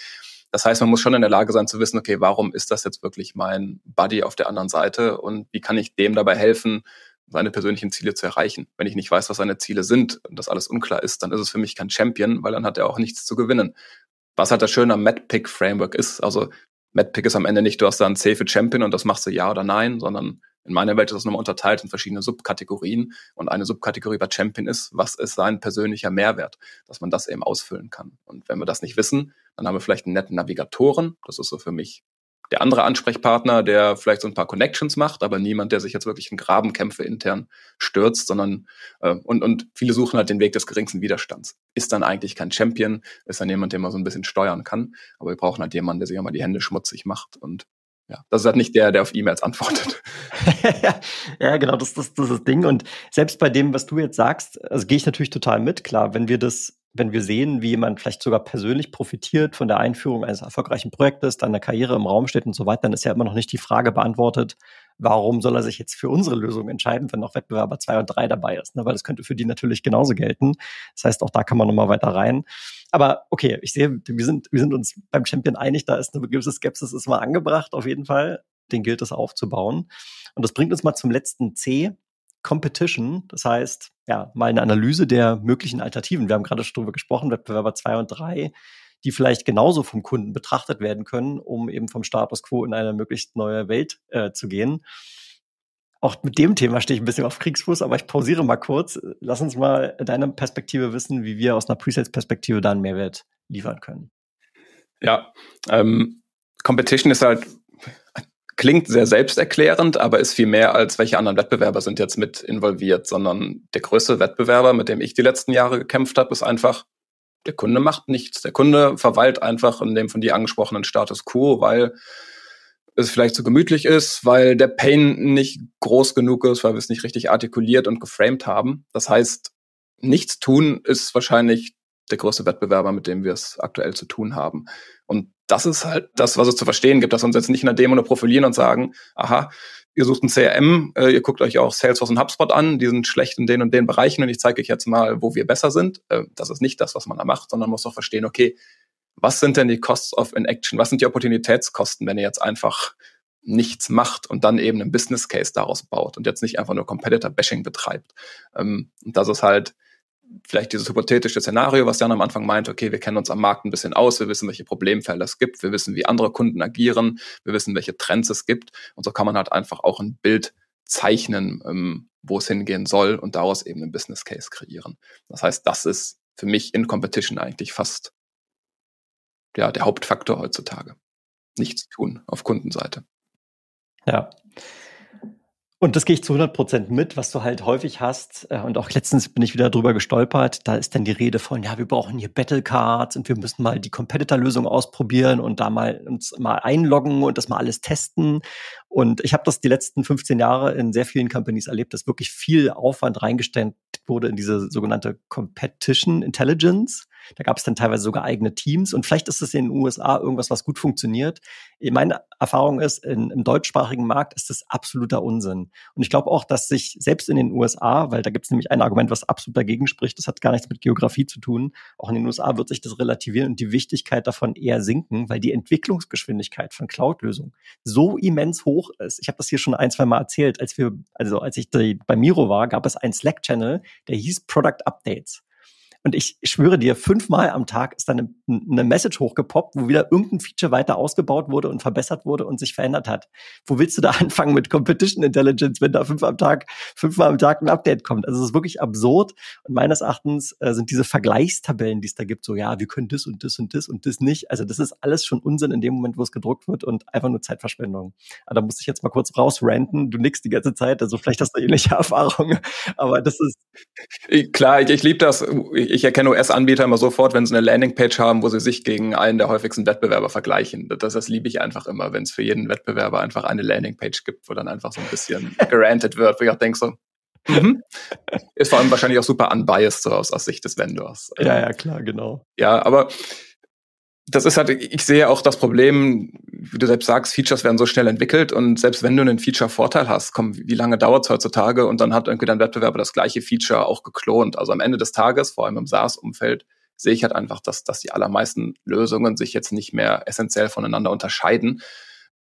Das heißt, man muss schon in der Lage sein zu wissen, okay, warum ist das jetzt wirklich mein Buddy auf der anderen Seite und wie kann ich dem dabei helfen, seine persönlichen Ziele zu erreichen. Wenn ich nicht weiß, was seine Ziele sind und das alles unklar ist, dann ist es für mich kein Champion, weil dann hat er auch nichts zu gewinnen. Was halt das Schöne am MadPick Framework ist, also MadPick ist am Ende nicht, du hast da einen für Champion und das machst du ja oder nein, sondern in meiner Welt ist das nochmal unterteilt in verschiedene Subkategorien und eine Subkategorie bei Champion ist, was ist sein persönlicher Mehrwert, dass man das eben ausfüllen kann. Und wenn wir das nicht wissen, dann haben wir vielleicht einen netten Navigatoren, das ist so für mich der andere Ansprechpartner, der vielleicht so ein paar Connections macht, aber niemand, der sich jetzt wirklich in Grabenkämpfe intern stürzt, sondern äh, und, und viele suchen halt den Weg des geringsten Widerstands. Ist dann eigentlich kein Champion, ist dann jemand, den man so ein bisschen steuern kann, aber wir brauchen halt jemanden, der sich auch mal die Hände schmutzig macht und ja, das ist halt nicht der, der auf E-Mails antwortet. ja, genau, das, das, das ist das Ding. Und selbst bei dem, was du jetzt sagst, also gehe ich natürlich total mit. Klar, wenn wir das, wenn wir sehen, wie jemand vielleicht sogar persönlich profitiert von der Einführung eines erfolgreichen Projektes, dann eine Karriere im Raum steht und so weiter, dann ist ja immer noch nicht die Frage beantwortet, warum soll er sich jetzt für unsere Lösung entscheiden, wenn noch Wettbewerber zwei und drei dabei ist? Ne? Weil das könnte für die natürlich genauso gelten. Das heißt, auch da kann man nochmal weiter rein. Aber okay, ich sehe, wir sind, wir sind uns beim Champion einig, da ist eine gewisse Skepsis ist mal angebracht, auf jeden Fall. Den gilt es aufzubauen. Und das bringt uns mal zum letzten C, Competition. Das heißt, ja, mal eine Analyse der möglichen Alternativen. Wir haben gerade schon darüber gesprochen, Wettbewerber zwei und drei die vielleicht genauso vom Kunden betrachtet werden können, um eben vom Status quo in eine möglichst neue Welt äh, zu gehen. Auch mit dem Thema stehe ich ein bisschen auf Kriegsfuß, aber ich pausiere mal kurz. Lass uns mal deine Perspektive wissen, wie wir aus einer Presales-Perspektive da einen Mehrwert liefern können. Ja, ähm, Competition ist halt klingt sehr selbsterklärend, aber ist viel mehr als welche anderen Wettbewerber sind jetzt mit involviert, sondern der größte Wettbewerber, mit dem ich die letzten Jahre gekämpft habe, ist einfach der Kunde macht nichts. Der Kunde verweilt einfach in dem von dir angesprochenen Status quo, weil es vielleicht zu gemütlich ist, weil der Pain nicht groß genug ist, weil wir es nicht richtig artikuliert und geframed haben. Das heißt, nichts tun ist wahrscheinlich der größte Wettbewerber, mit dem wir es aktuell zu tun haben. Und das ist halt das, was es zu verstehen gibt, dass wir uns jetzt nicht in der Demo nur profilieren und sagen, aha, ihr sucht ein CRM, äh, ihr guckt euch auch Salesforce und HubSpot an, die sind schlecht in den und den Bereichen und ich zeige euch jetzt mal, wo wir besser sind. Äh, das ist nicht das, was man da macht, sondern muss auch verstehen, okay, was sind denn die Costs of Inaction? Was sind die Opportunitätskosten, wenn ihr jetzt einfach nichts macht und dann eben einen Business Case daraus baut und jetzt nicht einfach nur Competitor-Bashing betreibt. Ähm, das ist halt vielleicht dieses hypothetische Szenario, was Jan am Anfang meinte, okay, wir kennen uns am Markt ein bisschen aus, wir wissen, welche Problemfelder es gibt, wir wissen, wie andere Kunden agieren, wir wissen, welche Trends es gibt. Und so kann man halt einfach auch ein Bild zeichnen, ähm, wo es hingehen soll und daraus eben einen Business Case kreieren. Das heißt, das ist für mich in Competition eigentlich fast ja, der Hauptfaktor heutzutage. Nichts tun auf Kundenseite. Ja. Und das gehe ich zu 100 Prozent mit, was du halt häufig hast. Äh, und auch letztens bin ich wieder drüber gestolpert. Da ist dann die Rede von, ja, wir brauchen hier Battle Cards und wir müssen mal die Competitor-Lösung ausprobieren und da mal uns mal einloggen und das mal alles testen. Und ich habe das die letzten 15 Jahre in sehr vielen Companies erlebt, dass wirklich viel Aufwand reingesteckt wurde in diese sogenannte Competition Intelligence. Da gab es dann teilweise sogar eigene Teams und vielleicht ist es in den USA irgendwas, was gut funktioniert. Meine Erfahrung ist, in, im deutschsprachigen Markt ist das absoluter Unsinn. Und ich glaube auch, dass sich selbst in den USA, weil da gibt es nämlich ein Argument, was absolut dagegen spricht, das hat gar nichts mit Geografie zu tun, auch in den USA wird sich das relativieren und die Wichtigkeit davon eher sinken, weil die Entwicklungsgeschwindigkeit von Cloud-Lösungen so immens hoch ist. Ich habe das hier schon ein, zwei Mal erzählt, als wir, also als ich bei Miro war, gab es einen Slack-Channel, der hieß Product Updates. Und ich schwöre dir, fünfmal am Tag ist dann eine, Message hochgepoppt, wo wieder irgendein Feature weiter ausgebaut wurde und verbessert wurde und sich verändert hat. Wo willst du da anfangen mit Competition Intelligence, wenn da fünf am Tag, fünfmal am Tag ein Update kommt? Also es ist wirklich absurd. Und meines Erachtens äh, sind diese Vergleichstabellen, die es da gibt, so ja, wir können das und das und das und das nicht. Also das ist alles schon Unsinn in dem Moment, wo es gedruckt wird und einfach nur Zeitverschwendung. Aber da muss ich jetzt mal kurz rausranten. Du nickst die ganze Zeit, also vielleicht hast du ähnliche Erfahrungen. Aber das ist. Klar, ich, ich liebe das. Ich ich erkenne US-Anbieter immer sofort, wenn sie eine Landingpage haben, wo sie sich gegen einen der häufigsten Wettbewerber vergleichen. Das, das liebe ich einfach immer, wenn es für jeden Wettbewerber einfach eine Landingpage gibt, wo dann einfach so ein bisschen gerantet wird, wo ich auch denke so, Mhm. Ist vor allem wahrscheinlich auch super unbiased so aus, aus Sicht des Vendors. Ja, ja, klar, genau. Ja, aber das ist halt, ich sehe auch das Problem, wie du selbst sagst, Features werden so schnell entwickelt und selbst wenn du einen Feature-Vorteil hast, komm, wie lange dauert es heutzutage und dann hat irgendwie dein Wettbewerber das gleiche Feature auch geklont. Also am Ende des Tages, vor allem im SaaS-Umfeld, sehe ich halt einfach, dass, dass die allermeisten Lösungen sich jetzt nicht mehr essentiell voneinander unterscheiden.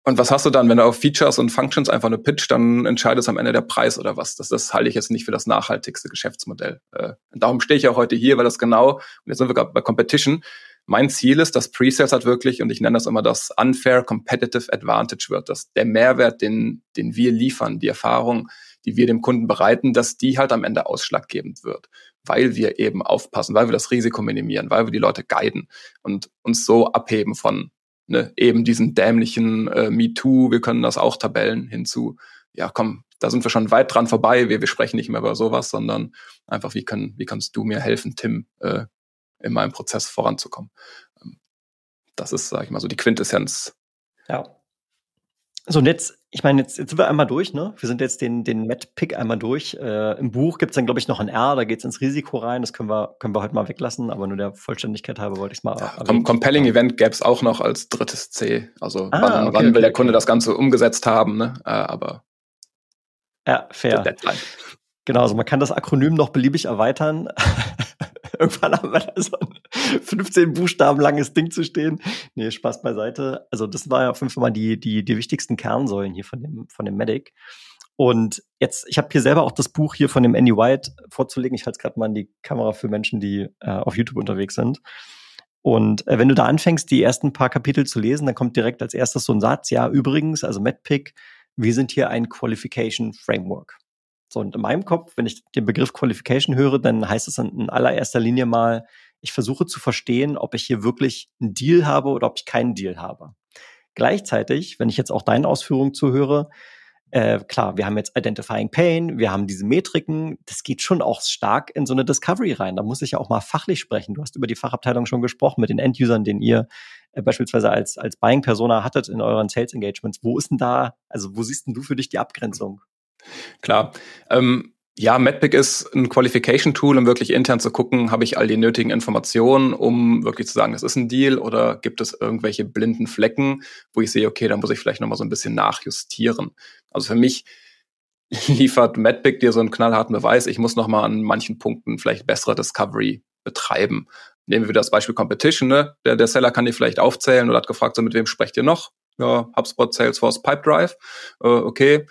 Und was hast du dann, wenn du auf Features und Functions einfach nur pitch, dann entscheidest am Ende der Preis oder was? Das, das halte ich jetzt nicht für das nachhaltigste Geschäftsmodell. Äh, darum stehe ich auch heute hier, weil das genau, und jetzt sind wir gerade bei Competition, mein Ziel ist, dass Presales halt wirklich, und ich nenne das immer das Unfair Competitive Advantage wird, dass der Mehrwert, den, den wir liefern, die Erfahrung, die wir dem Kunden bereiten, dass die halt am Ende ausschlaggebend wird, weil wir eben aufpassen, weil wir das Risiko minimieren, weil wir die Leute guiden und uns so abheben von ne, eben diesen dämlichen äh, MeToo, wir können das auch Tabellen hinzu, ja komm, da sind wir schon weit dran vorbei, wir, wir sprechen nicht mehr über sowas, sondern einfach, wie, können, wie kannst du mir helfen, Tim, äh, in meinem Prozess voranzukommen. Ähm, das ist, sage ich mal, so die Quintessenz. Ja. So, und jetzt, ich meine, jetzt, jetzt sind wir einmal durch, ne? Wir sind jetzt den, den Met-Pick einmal durch. Äh, Im Buch gibt's dann, glaube ich, noch ein R, da geht's ins Risiko rein. Das können wir, können wir heute mal weglassen, aber nur der Vollständigkeit halber wollte ich mal. Ja, Com Compelling. Event gäbe es auch noch als drittes C. Also ah, wann, okay, wann will okay, der Kunde okay. das Ganze umgesetzt haben, ne? Äh, aber ja, fair. Genau, also man kann das Akronym noch beliebig erweitern. Irgendwann haben wir da so ein 15 Buchstaben langes Ding zu stehen. Nee, Spaß beiseite. Also das war ja auf jeden Fall mal die, die, die wichtigsten Kernsäulen hier von dem, von dem Medic. Und jetzt, ich habe hier selber auch das Buch hier von dem Andy White vorzulegen. Ich halte es gerade mal in die Kamera für Menschen, die äh, auf YouTube unterwegs sind. Und äh, wenn du da anfängst, die ersten paar Kapitel zu lesen, dann kommt direkt als erstes so ein Satz, ja, übrigens, also MedPick, wir sind hier ein Qualification Framework. So, und in meinem Kopf, wenn ich den Begriff Qualification höre, dann heißt es in allererster Linie mal, ich versuche zu verstehen, ob ich hier wirklich einen Deal habe oder ob ich keinen Deal habe. Gleichzeitig, wenn ich jetzt auch deinen Ausführungen zuhöre, äh, klar, wir haben jetzt Identifying Pain, wir haben diese Metriken, das geht schon auch stark in so eine Discovery rein. Da muss ich ja auch mal fachlich sprechen. Du hast über die Fachabteilung schon gesprochen mit den Endusern, den ihr äh, beispielsweise als, als Buying-Persona hattet in euren Sales Engagements. Wo ist denn da, also wo siehst denn du für dich die Abgrenzung? Klar. Ähm, ja, MedPick ist ein Qualification-Tool, um wirklich intern zu gucken, habe ich all die nötigen Informationen, um wirklich zu sagen, das ist ein Deal oder gibt es irgendwelche blinden Flecken, wo ich sehe, okay, da muss ich vielleicht nochmal so ein bisschen nachjustieren. Also für mich liefert MedPick dir so einen knallharten Beweis, ich muss nochmal an manchen Punkten vielleicht bessere Discovery betreiben. Nehmen wir wieder das Beispiel Competition, ne? Der, der Seller kann dir vielleicht aufzählen oder hat gefragt, so mit wem sprecht ihr noch? Ja, HubSpot, Salesforce, Pipedrive. Äh, okay,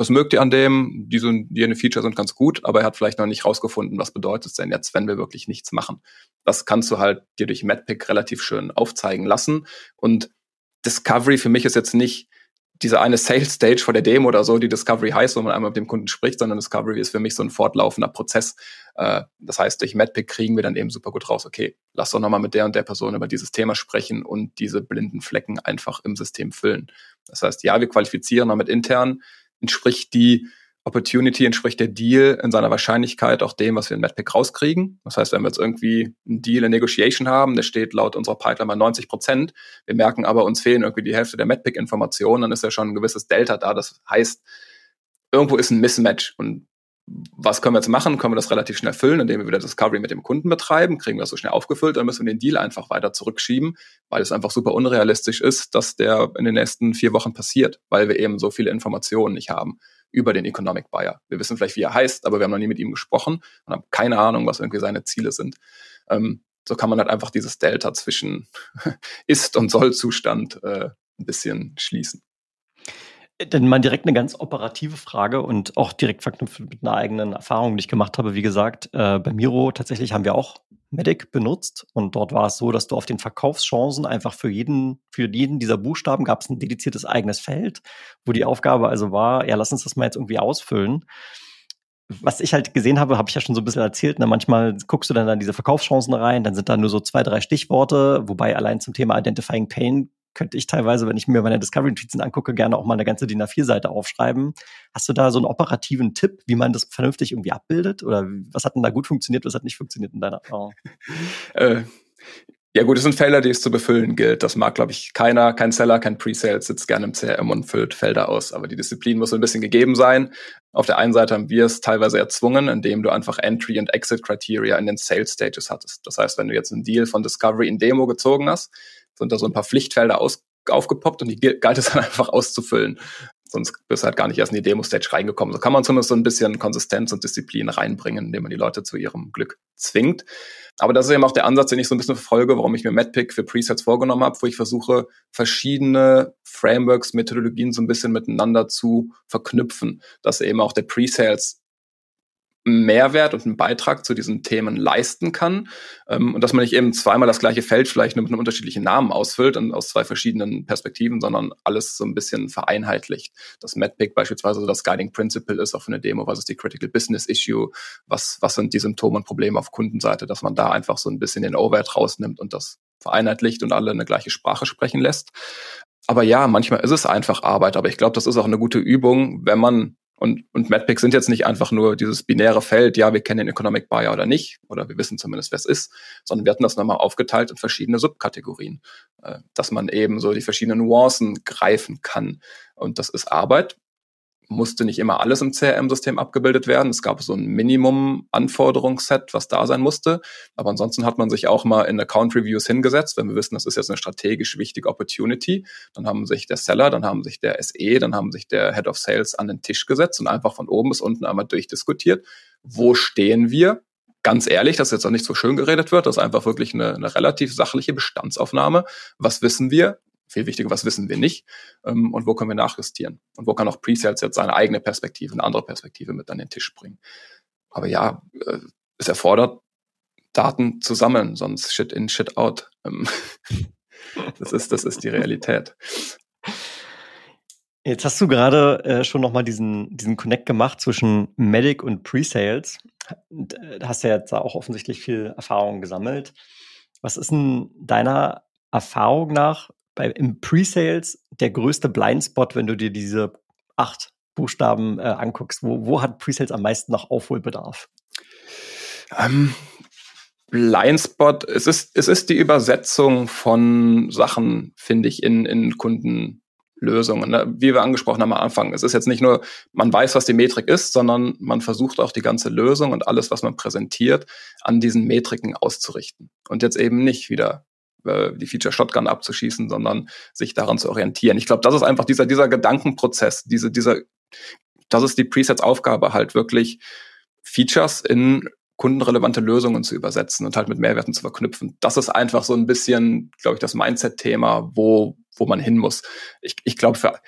was mögt ihr an dem? Diese, jene Feature sind ganz gut, aber er hat vielleicht noch nicht rausgefunden, was bedeutet es denn jetzt, wenn wir wirklich nichts machen. Das kannst du halt dir durch MadPick relativ schön aufzeigen lassen. Und Discovery für mich ist jetzt nicht diese eine Sales Stage vor der Demo oder so, die Discovery heißt, wo man einmal mit dem Kunden spricht, sondern Discovery ist für mich so ein fortlaufender Prozess. Äh, das heißt, durch MadPick kriegen wir dann eben super gut raus, okay, lass doch nochmal mit der und der Person über dieses Thema sprechen und diese blinden Flecken einfach im System füllen. Das heißt, ja, wir qualifizieren damit intern, entspricht die Opportunity entspricht der Deal in seiner Wahrscheinlichkeit auch dem, was wir in MadPick rauskriegen. Das heißt, wenn wir jetzt irgendwie einen Deal in Negotiation haben, der steht laut unserer Pipeline bei 90 Prozent, wir merken aber, uns fehlen irgendwie die Hälfte der MadPick-Informationen, dann ist ja schon ein gewisses Delta da. Das heißt, irgendwo ist ein Mismatch. Und was können wir jetzt machen? Können wir das relativ schnell füllen, indem wir wieder Discovery mit dem Kunden betreiben? Kriegen wir das so schnell aufgefüllt? Dann müssen wir den Deal einfach weiter zurückschieben, weil es einfach super unrealistisch ist, dass der in den nächsten vier Wochen passiert, weil wir eben so viele Informationen nicht haben über den Economic Buyer. Wir wissen vielleicht, wie er heißt, aber wir haben noch nie mit ihm gesprochen und haben keine Ahnung, was irgendwie seine Ziele sind. Ähm, so kann man halt einfach dieses Delta zwischen Ist- und Soll-Zustand äh, ein bisschen schließen. Dann mal direkt eine ganz operative Frage und auch direkt verknüpft mit einer eigenen Erfahrung, die ich gemacht habe. Wie gesagt, äh, bei Miro tatsächlich haben wir auch Medic benutzt und dort war es so, dass du auf den Verkaufschancen einfach für jeden, für jeden dieser Buchstaben gab es ein dediziertes eigenes Feld, wo die Aufgabe also war, ja, lass uns das mal jetzt irgendwie ausfüllen. Was ich halt gesehen habe, habe ich ja schon so ein bisschen erzählt. Ne? Manchmal guckst du dann da diese Verkaufschancen rein, dann sind da nur so zwei, drei Stichworte, wobei allein zum Thema Identifying Pain könnte ich teilweise, wenn ich mir meine Discovery-Notizen angucke, gerne auch mal eine ganze DIN A4-Seite aufschreiben. Hast du da so einen operativen Tipp, wie man das vernünftig irgendwie abbildet? Oder was hat denn da gut funktioniert, was hat nicht funktioniert in deiner Erfahrung? äh, ja gut, es sind Felder, die es zu befüllen gilt. Das mag, glaube ich, keiner, kein Seller, kein Pre-Sales sitzt gerne im CRM und füllt Felder aus. Aber die Disziplin muss so ein bisschen gegeben sein. Auf der einen Seite haben wir es teilweise erzwungen, indem du einfach Entry- und Exit-Criteria in den Sales-Stages hattest. Das heißt, wenn du jetzt einen Deal von Discovery in Demo gezogen hast, sind da so ein paar Pflichtfelder aus, aufgepoppt und die galt es dann einfach auszufüllen. Sonst bist du halt gar nicht erst in die Demo-Stage reingekommen. So kann man zumindest so ein bisschen Konsistenz und Disziplin reinbringen, indem man die Leute zu ihrem Glück zwingt. Aber das ist eben auch der Ansatz, den ich so ein bisschen verfolge, warum ich mir MadPick für Presets vorgenommen habe, wo ich versuche, verschiedene Frameworks, Methodologien so ein bisschen miteinander zu verknüpfen, dass eben auch der Presales Mehrwert und einen Beitrag zu diesen Themen leisten kann ähm, und dass man nicht eben zweimal das gleiche Feld vielleicht nur mit einem unterschiedlichen Namen ausfüllt und aus zwei verschiedenen Perspektiven, sondern alles so ein bisschen vereinheitlicht. Das MedPick beispielsweise das Guiding Principle ist auch für eine Demo, was ist die Critical Business Issue, was, was sind die Symptome und Probleme auf Kundenseite, dass man da einfach so ein bisschen den Overhead rausnimmt und das vereinheitlicht und alle eine gleiche Sprache sprechen lässt. Aber ja, manchmal ist es einfach Arbeit, aber ich glaube, das ist auch eine gute Übung, wenn man und, und MadPick sind jetzt nicht einfach nur dieses binäre Feld, ja, wir kennen den Economic Buyer oder nicht, oder wir wissen zumindest, wer es ist, sondern wir hatten das nochmal aufgeteilt in verschiedene Subkategorien, äh, dass man eben so die verschiedenen Nuancen greifen kann. Und das ist Arbeit musste nicht immer alles im CRM-System abgebildet werden. Es gab so ein Minimum-Anforderungsset, was da sein musste. Aber ansonsten hat man sich auch mal in Account-Reviews hingesetzt, wenn wir wissen, das ist jetzt eine strategisch wichtige Opportunity. Dann haben sich der Seller, dann haben sich der SE, dann haben sich der Head of Sales an den Tisch gesetzt und einfach von oben bis unten einmal durchdiskutiert. Wo stehen wir? Ganz ehrlich, dass jetzt auch nicht so schön geredet wird, das ist einfach wirklich eine, eine relativ sachliche Bestandsaufnahme. Was wissen wir? Viel wichtiger, was wissen wir nicht ähm, und wo können wir nachjustieren und wo kann auch Presales jetzt seine eigene Perspektive, eine andere Perspektive mit an den Tisch bringen. Aber ja, äh, es erfordert Daten zu sammeln, sonst Shit in, Shit out. Ähm, das ist, das ist die Realität. Jetzt hast du gerade äh, schon nochmal diesen, diesen Connect gemacht zwischen Medic und Pre-Sales. Äh, hast ja jetzt auch offensichtlich viel Erfahrung gesammelt. Was ist denn deiner Erfahrung nach bei, im Pre-Sales der größte Blindspot, wenn du dir diese acht Buchstaben äh, anguckst? Wo, wo hat Pre-Sales am meisten noch Aufholbedarf? Ähm, Blindspot, es ist, es ist die Übersetzung von Sachen, finde ich, in, in Kundenlösungen. Ne? Wie wir angesprochen haben am Anfang. Es ist jetzt nicht nur, man weiß, was die Metrik ist, sondern man versucht auch die ganze Lösung und alles, was man präsentiert, an diesen Metriken auszurichten. Und jetzt eben nicht wieder äh, die Feature Shotgun abzuschießen, sondern sich daran zu orientieren. Ich glaube, das ist einfach dieser, dieser Gedankenprozess, diese, dieser, das ist die Presets Aufgabe halt wirklich Features in kundenrelevante Lösungen zu übersetzen und halt mit Mehrwerten zu verknüpfen. Das ist einfach so ein bisschen, glaube ich, das Mindset-Thema, wo, wo man hin muss. Ich, ich glaube, für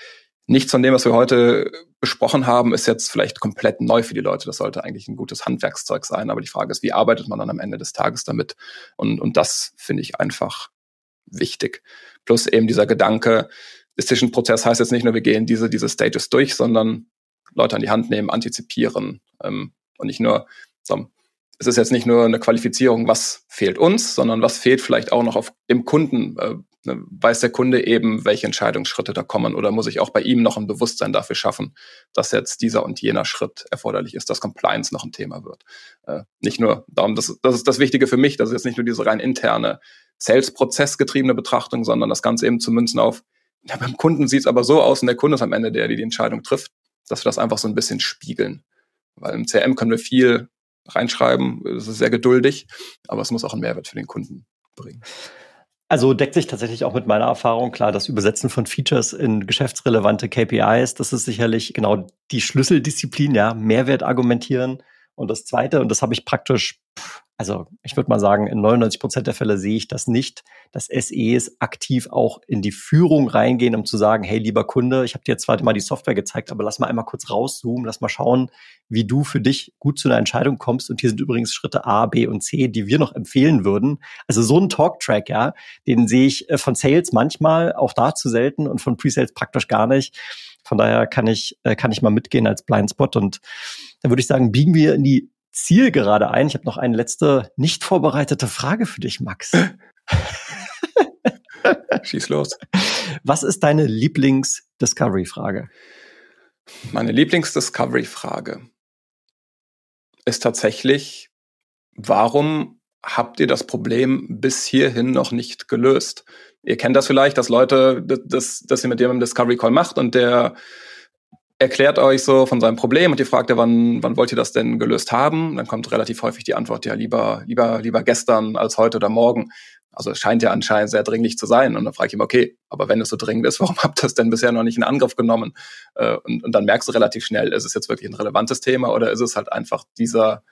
nichts von dem, was wir heute besprochen haben, ist jetzt vielleicht komplett neu für die Leute. Das sollte eigentlich ein gutes Handwerkszeug sein. Aber die Frage ist, wie arbeitet man dann am Ende des Tages damit? Und, und das finde ich einfach wichtig. Plus eben dieser Gedanke, Decision-Prozess heißt jetzt nicht nur, wir gehen diese, diese Stages durch, sondern Leute an die Hand nehmen, antizipieren ähm, und nicht nur, so, es ist jetzt nicht nur eine Qualifizierung, was fehlt uns, sondern was fehlt vielleicht auch noch auf dem Kunden. Äh, weiß der Kunde eben, welche Entscheidungsschritte da kommen oder muss ich auch bei ihm noch ein Bewusstsein dafür schaffen, dass jetzt dieser und jener Schritt erforderlich ist, dass Compliance noch ein Thema wird. Äh, nicht nur darum, das, das ist das Wichtige für mich, das ist jetzt nicht nur diese rein interne Sales-Prozess getriebene Betrachtung, sondern das Ganze eben zu münzen auf, ja, beim Kunden sieht es aber so aus und der Kunde ist am Ende der, der die Entscheidung trifft, dass wir das einfach so ein bisschen spiegeln. Weil im CRM können wir viel reinschreiben, es ist sehr geduldig, aber es muss auch einen Mehrwert für den Kunden bringen. Also deckt sich tatsächlich auch mit meiner Erfahrung klar, das Übersetzen von Features in geschäftsrelevante KPIs, das ist sicherlich genau die Schlüsseldisziplin, ja, Mehrwert argumentieren. Und das zweite, und das habe ich praktisch also ich würde mal sagen, in 99 Prozent der Fälle sehe ich das nicht, dass SEs aktiv auch in die Führung reingehen, um zu sagen, hey, lieber Kunde, ich habe dir jetzt zwar mal die Software gezeigt, aber lass mal einmal kurz rauszoomen, lass mal schauen, wie du für dich gut zu einer Entscheidung kommst. Und hier sind übrigens Schritte A, B und C, die wir noch empfehlen würden. Also so ein Talk-Track, ja, den sehe ich äh, von Sales manchmal, auch da zu selten und von Pre-Sales praktisch gar nicht. Von daher kann ich, äh, kann ich mal mitgehen als Blindspot und dann würde ich sagen, biegen wir in die Ziel gerade ein. Ich habe noch eine letzte nicht vorbereitete Frage für dich, Max. Schieß los. Was ist deine Lieblings-Discovery-Frage? Meine Lieblings-Discovery-Frage ist tatsächlich, warum habt ihr das Problem bis hierhin noch nicht gelöst? Ihr kennt das vielleicht, dass Leute, das, das ihr mit jemandem Discovery Call macht und der erklärt euch so von seinem Problem und ihr fragt ja, wann, wann wollt ihr das denn gelöst haben? Dann kommt relativ häufig die Antwort, ja, lieber, lieber, lieber gestern als heute oder morgen. Also es scheint ja anscheinend sehr dringlich zu sein. Und dann frage ich immer, okay, aber wenn es so dringend ist, warum habt ihr das denn bisher noch nicht in Angriff genommen? Äh, und, und dann merkst du relativ schnell, ist es jetzt wirklich ein relevantes Thema oder ist es halt einfach dieser,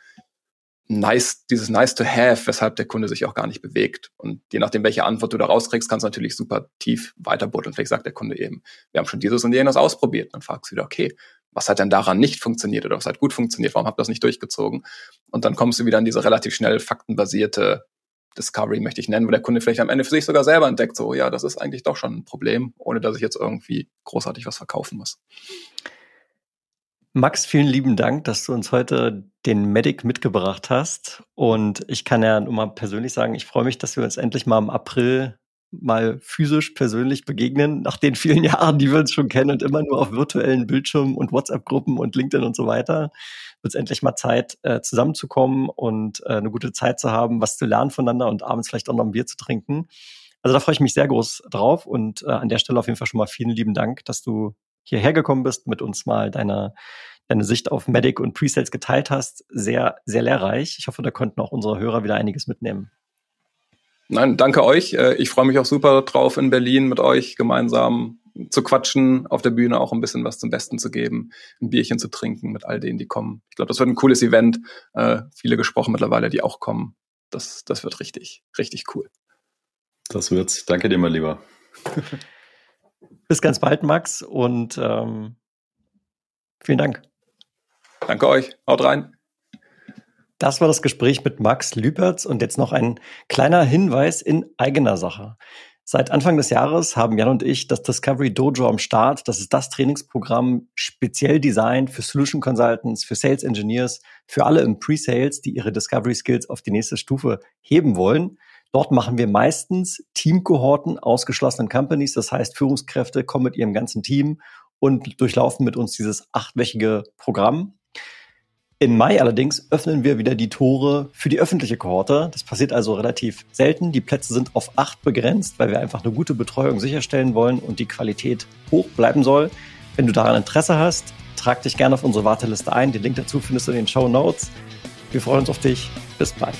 nice, dieses nice to have, weshalb der Kunde sich auch gar nicht bewegt. Und je nachdem, welche Antwort du da rauskriegst, kannst du natürlich super tief weiterbuddeln. Vielleicht sagt der Kunde eben, wir haben schon dieses und jenes ausprobiert. Dann fragst du wieder, okay, was hat denn daran nicht funktioniert oder was hat gut funktioniert? Warum habt ihr das nicht durchgezogen? Und dann kommst du wieder an diese relativ schnell faktenbasierte Discovery, möchte ich nennen, wo der Kunde vielleicht am Ende für sich sogar selber entdeckt, so, ja, das ist eigentlich doch schon ein Problem, ohne dass ich jetzt irgendwie großartig was verkaufen muss. Max, vielen lieben Dank, dass du uns heute den Medic mitgebracht hast. Und ich kann ja nur mal persönlich sagen, ich freue mich, dass wir uns endlich mal im April mal physisch persönlich begegnen, nach den vielen Jahren, die wir uns schon kennen und immer nur auf virtuellen Bildschirmen und WhatsApp-Gruppen und LinkedIn und so weiter, wird es endlich mal Zeit, äh, zusammenzukommen und äh, eine gute Zeit zu haben, was zu lernen voneinander und abends vielleicht auch noch ein Bier zu trinken. Also da freue ich mich sehr groß drauf und äh, an der Stelle auf jeden Fall schon mal vielen lieben Dank, dass du hierher gekommen bist, mit uns mal deine, deine Sicht auf Medic und Presales geteilt hast. Sehr, sehr lehrreich. Ich hoffe, da konnten auch unsere Hörer wieder einiges mitnehmen. Nein, danke euch. Äh, ich freue mich auch super drauf, in Berlin mit euch gemeinsam zu quatschen, auf der Bühne auch ein bisschen was zum Besten zu geben, ein Bierchen zu trinken mit all denen, die kommen. Ich glaube, das wird ein cooles Event. Äh, viele gesprochen mittlerweile, die auch kommen. Das, das wird richtig, richtig cool. Das wird's. Danke dir, mein Lieber. Bis ganz bald, Max, und ähm, vielen Dank. Danke euch. Haut rein. Das war das Gespräch mit Max Lüpertz und jetzt noch ein kleiner Hinweis in eigener Sache. Seit Anfang des Jahres haben Jan und ich das Discovery Dojo am Start. Das ist das Trainingsprogramm speziell designt für Solution Consultants, für Sales Engineers, für alle im Pre-Sales, die ihre Discovery Skills auf die nächste Stufe heben wollen. Dort machen wir meistens Teamkohorten ausgeschlossenen Companies. Das heißt, Führungskräfte kommen mit ihrem ganzen Team und durchlaufen mit uns dieses achtwöchige Programm. Im Mai allerdings öffnen wir wieder die Tore für die öffentliche Kohorte. Das passiert also relativ selten. Die Plätze sind auf acht begrenzt, weil wir einfach eine gute Betreuung sicherstellen wollen und die Qualität hoch bleiben soll. Wenn du daran Interesse hast, trag dich gerne auf unsere Warteliste ein. Den Link dazu findest du in den Show Notes. Wir freuen uns auf dich. Bis bald.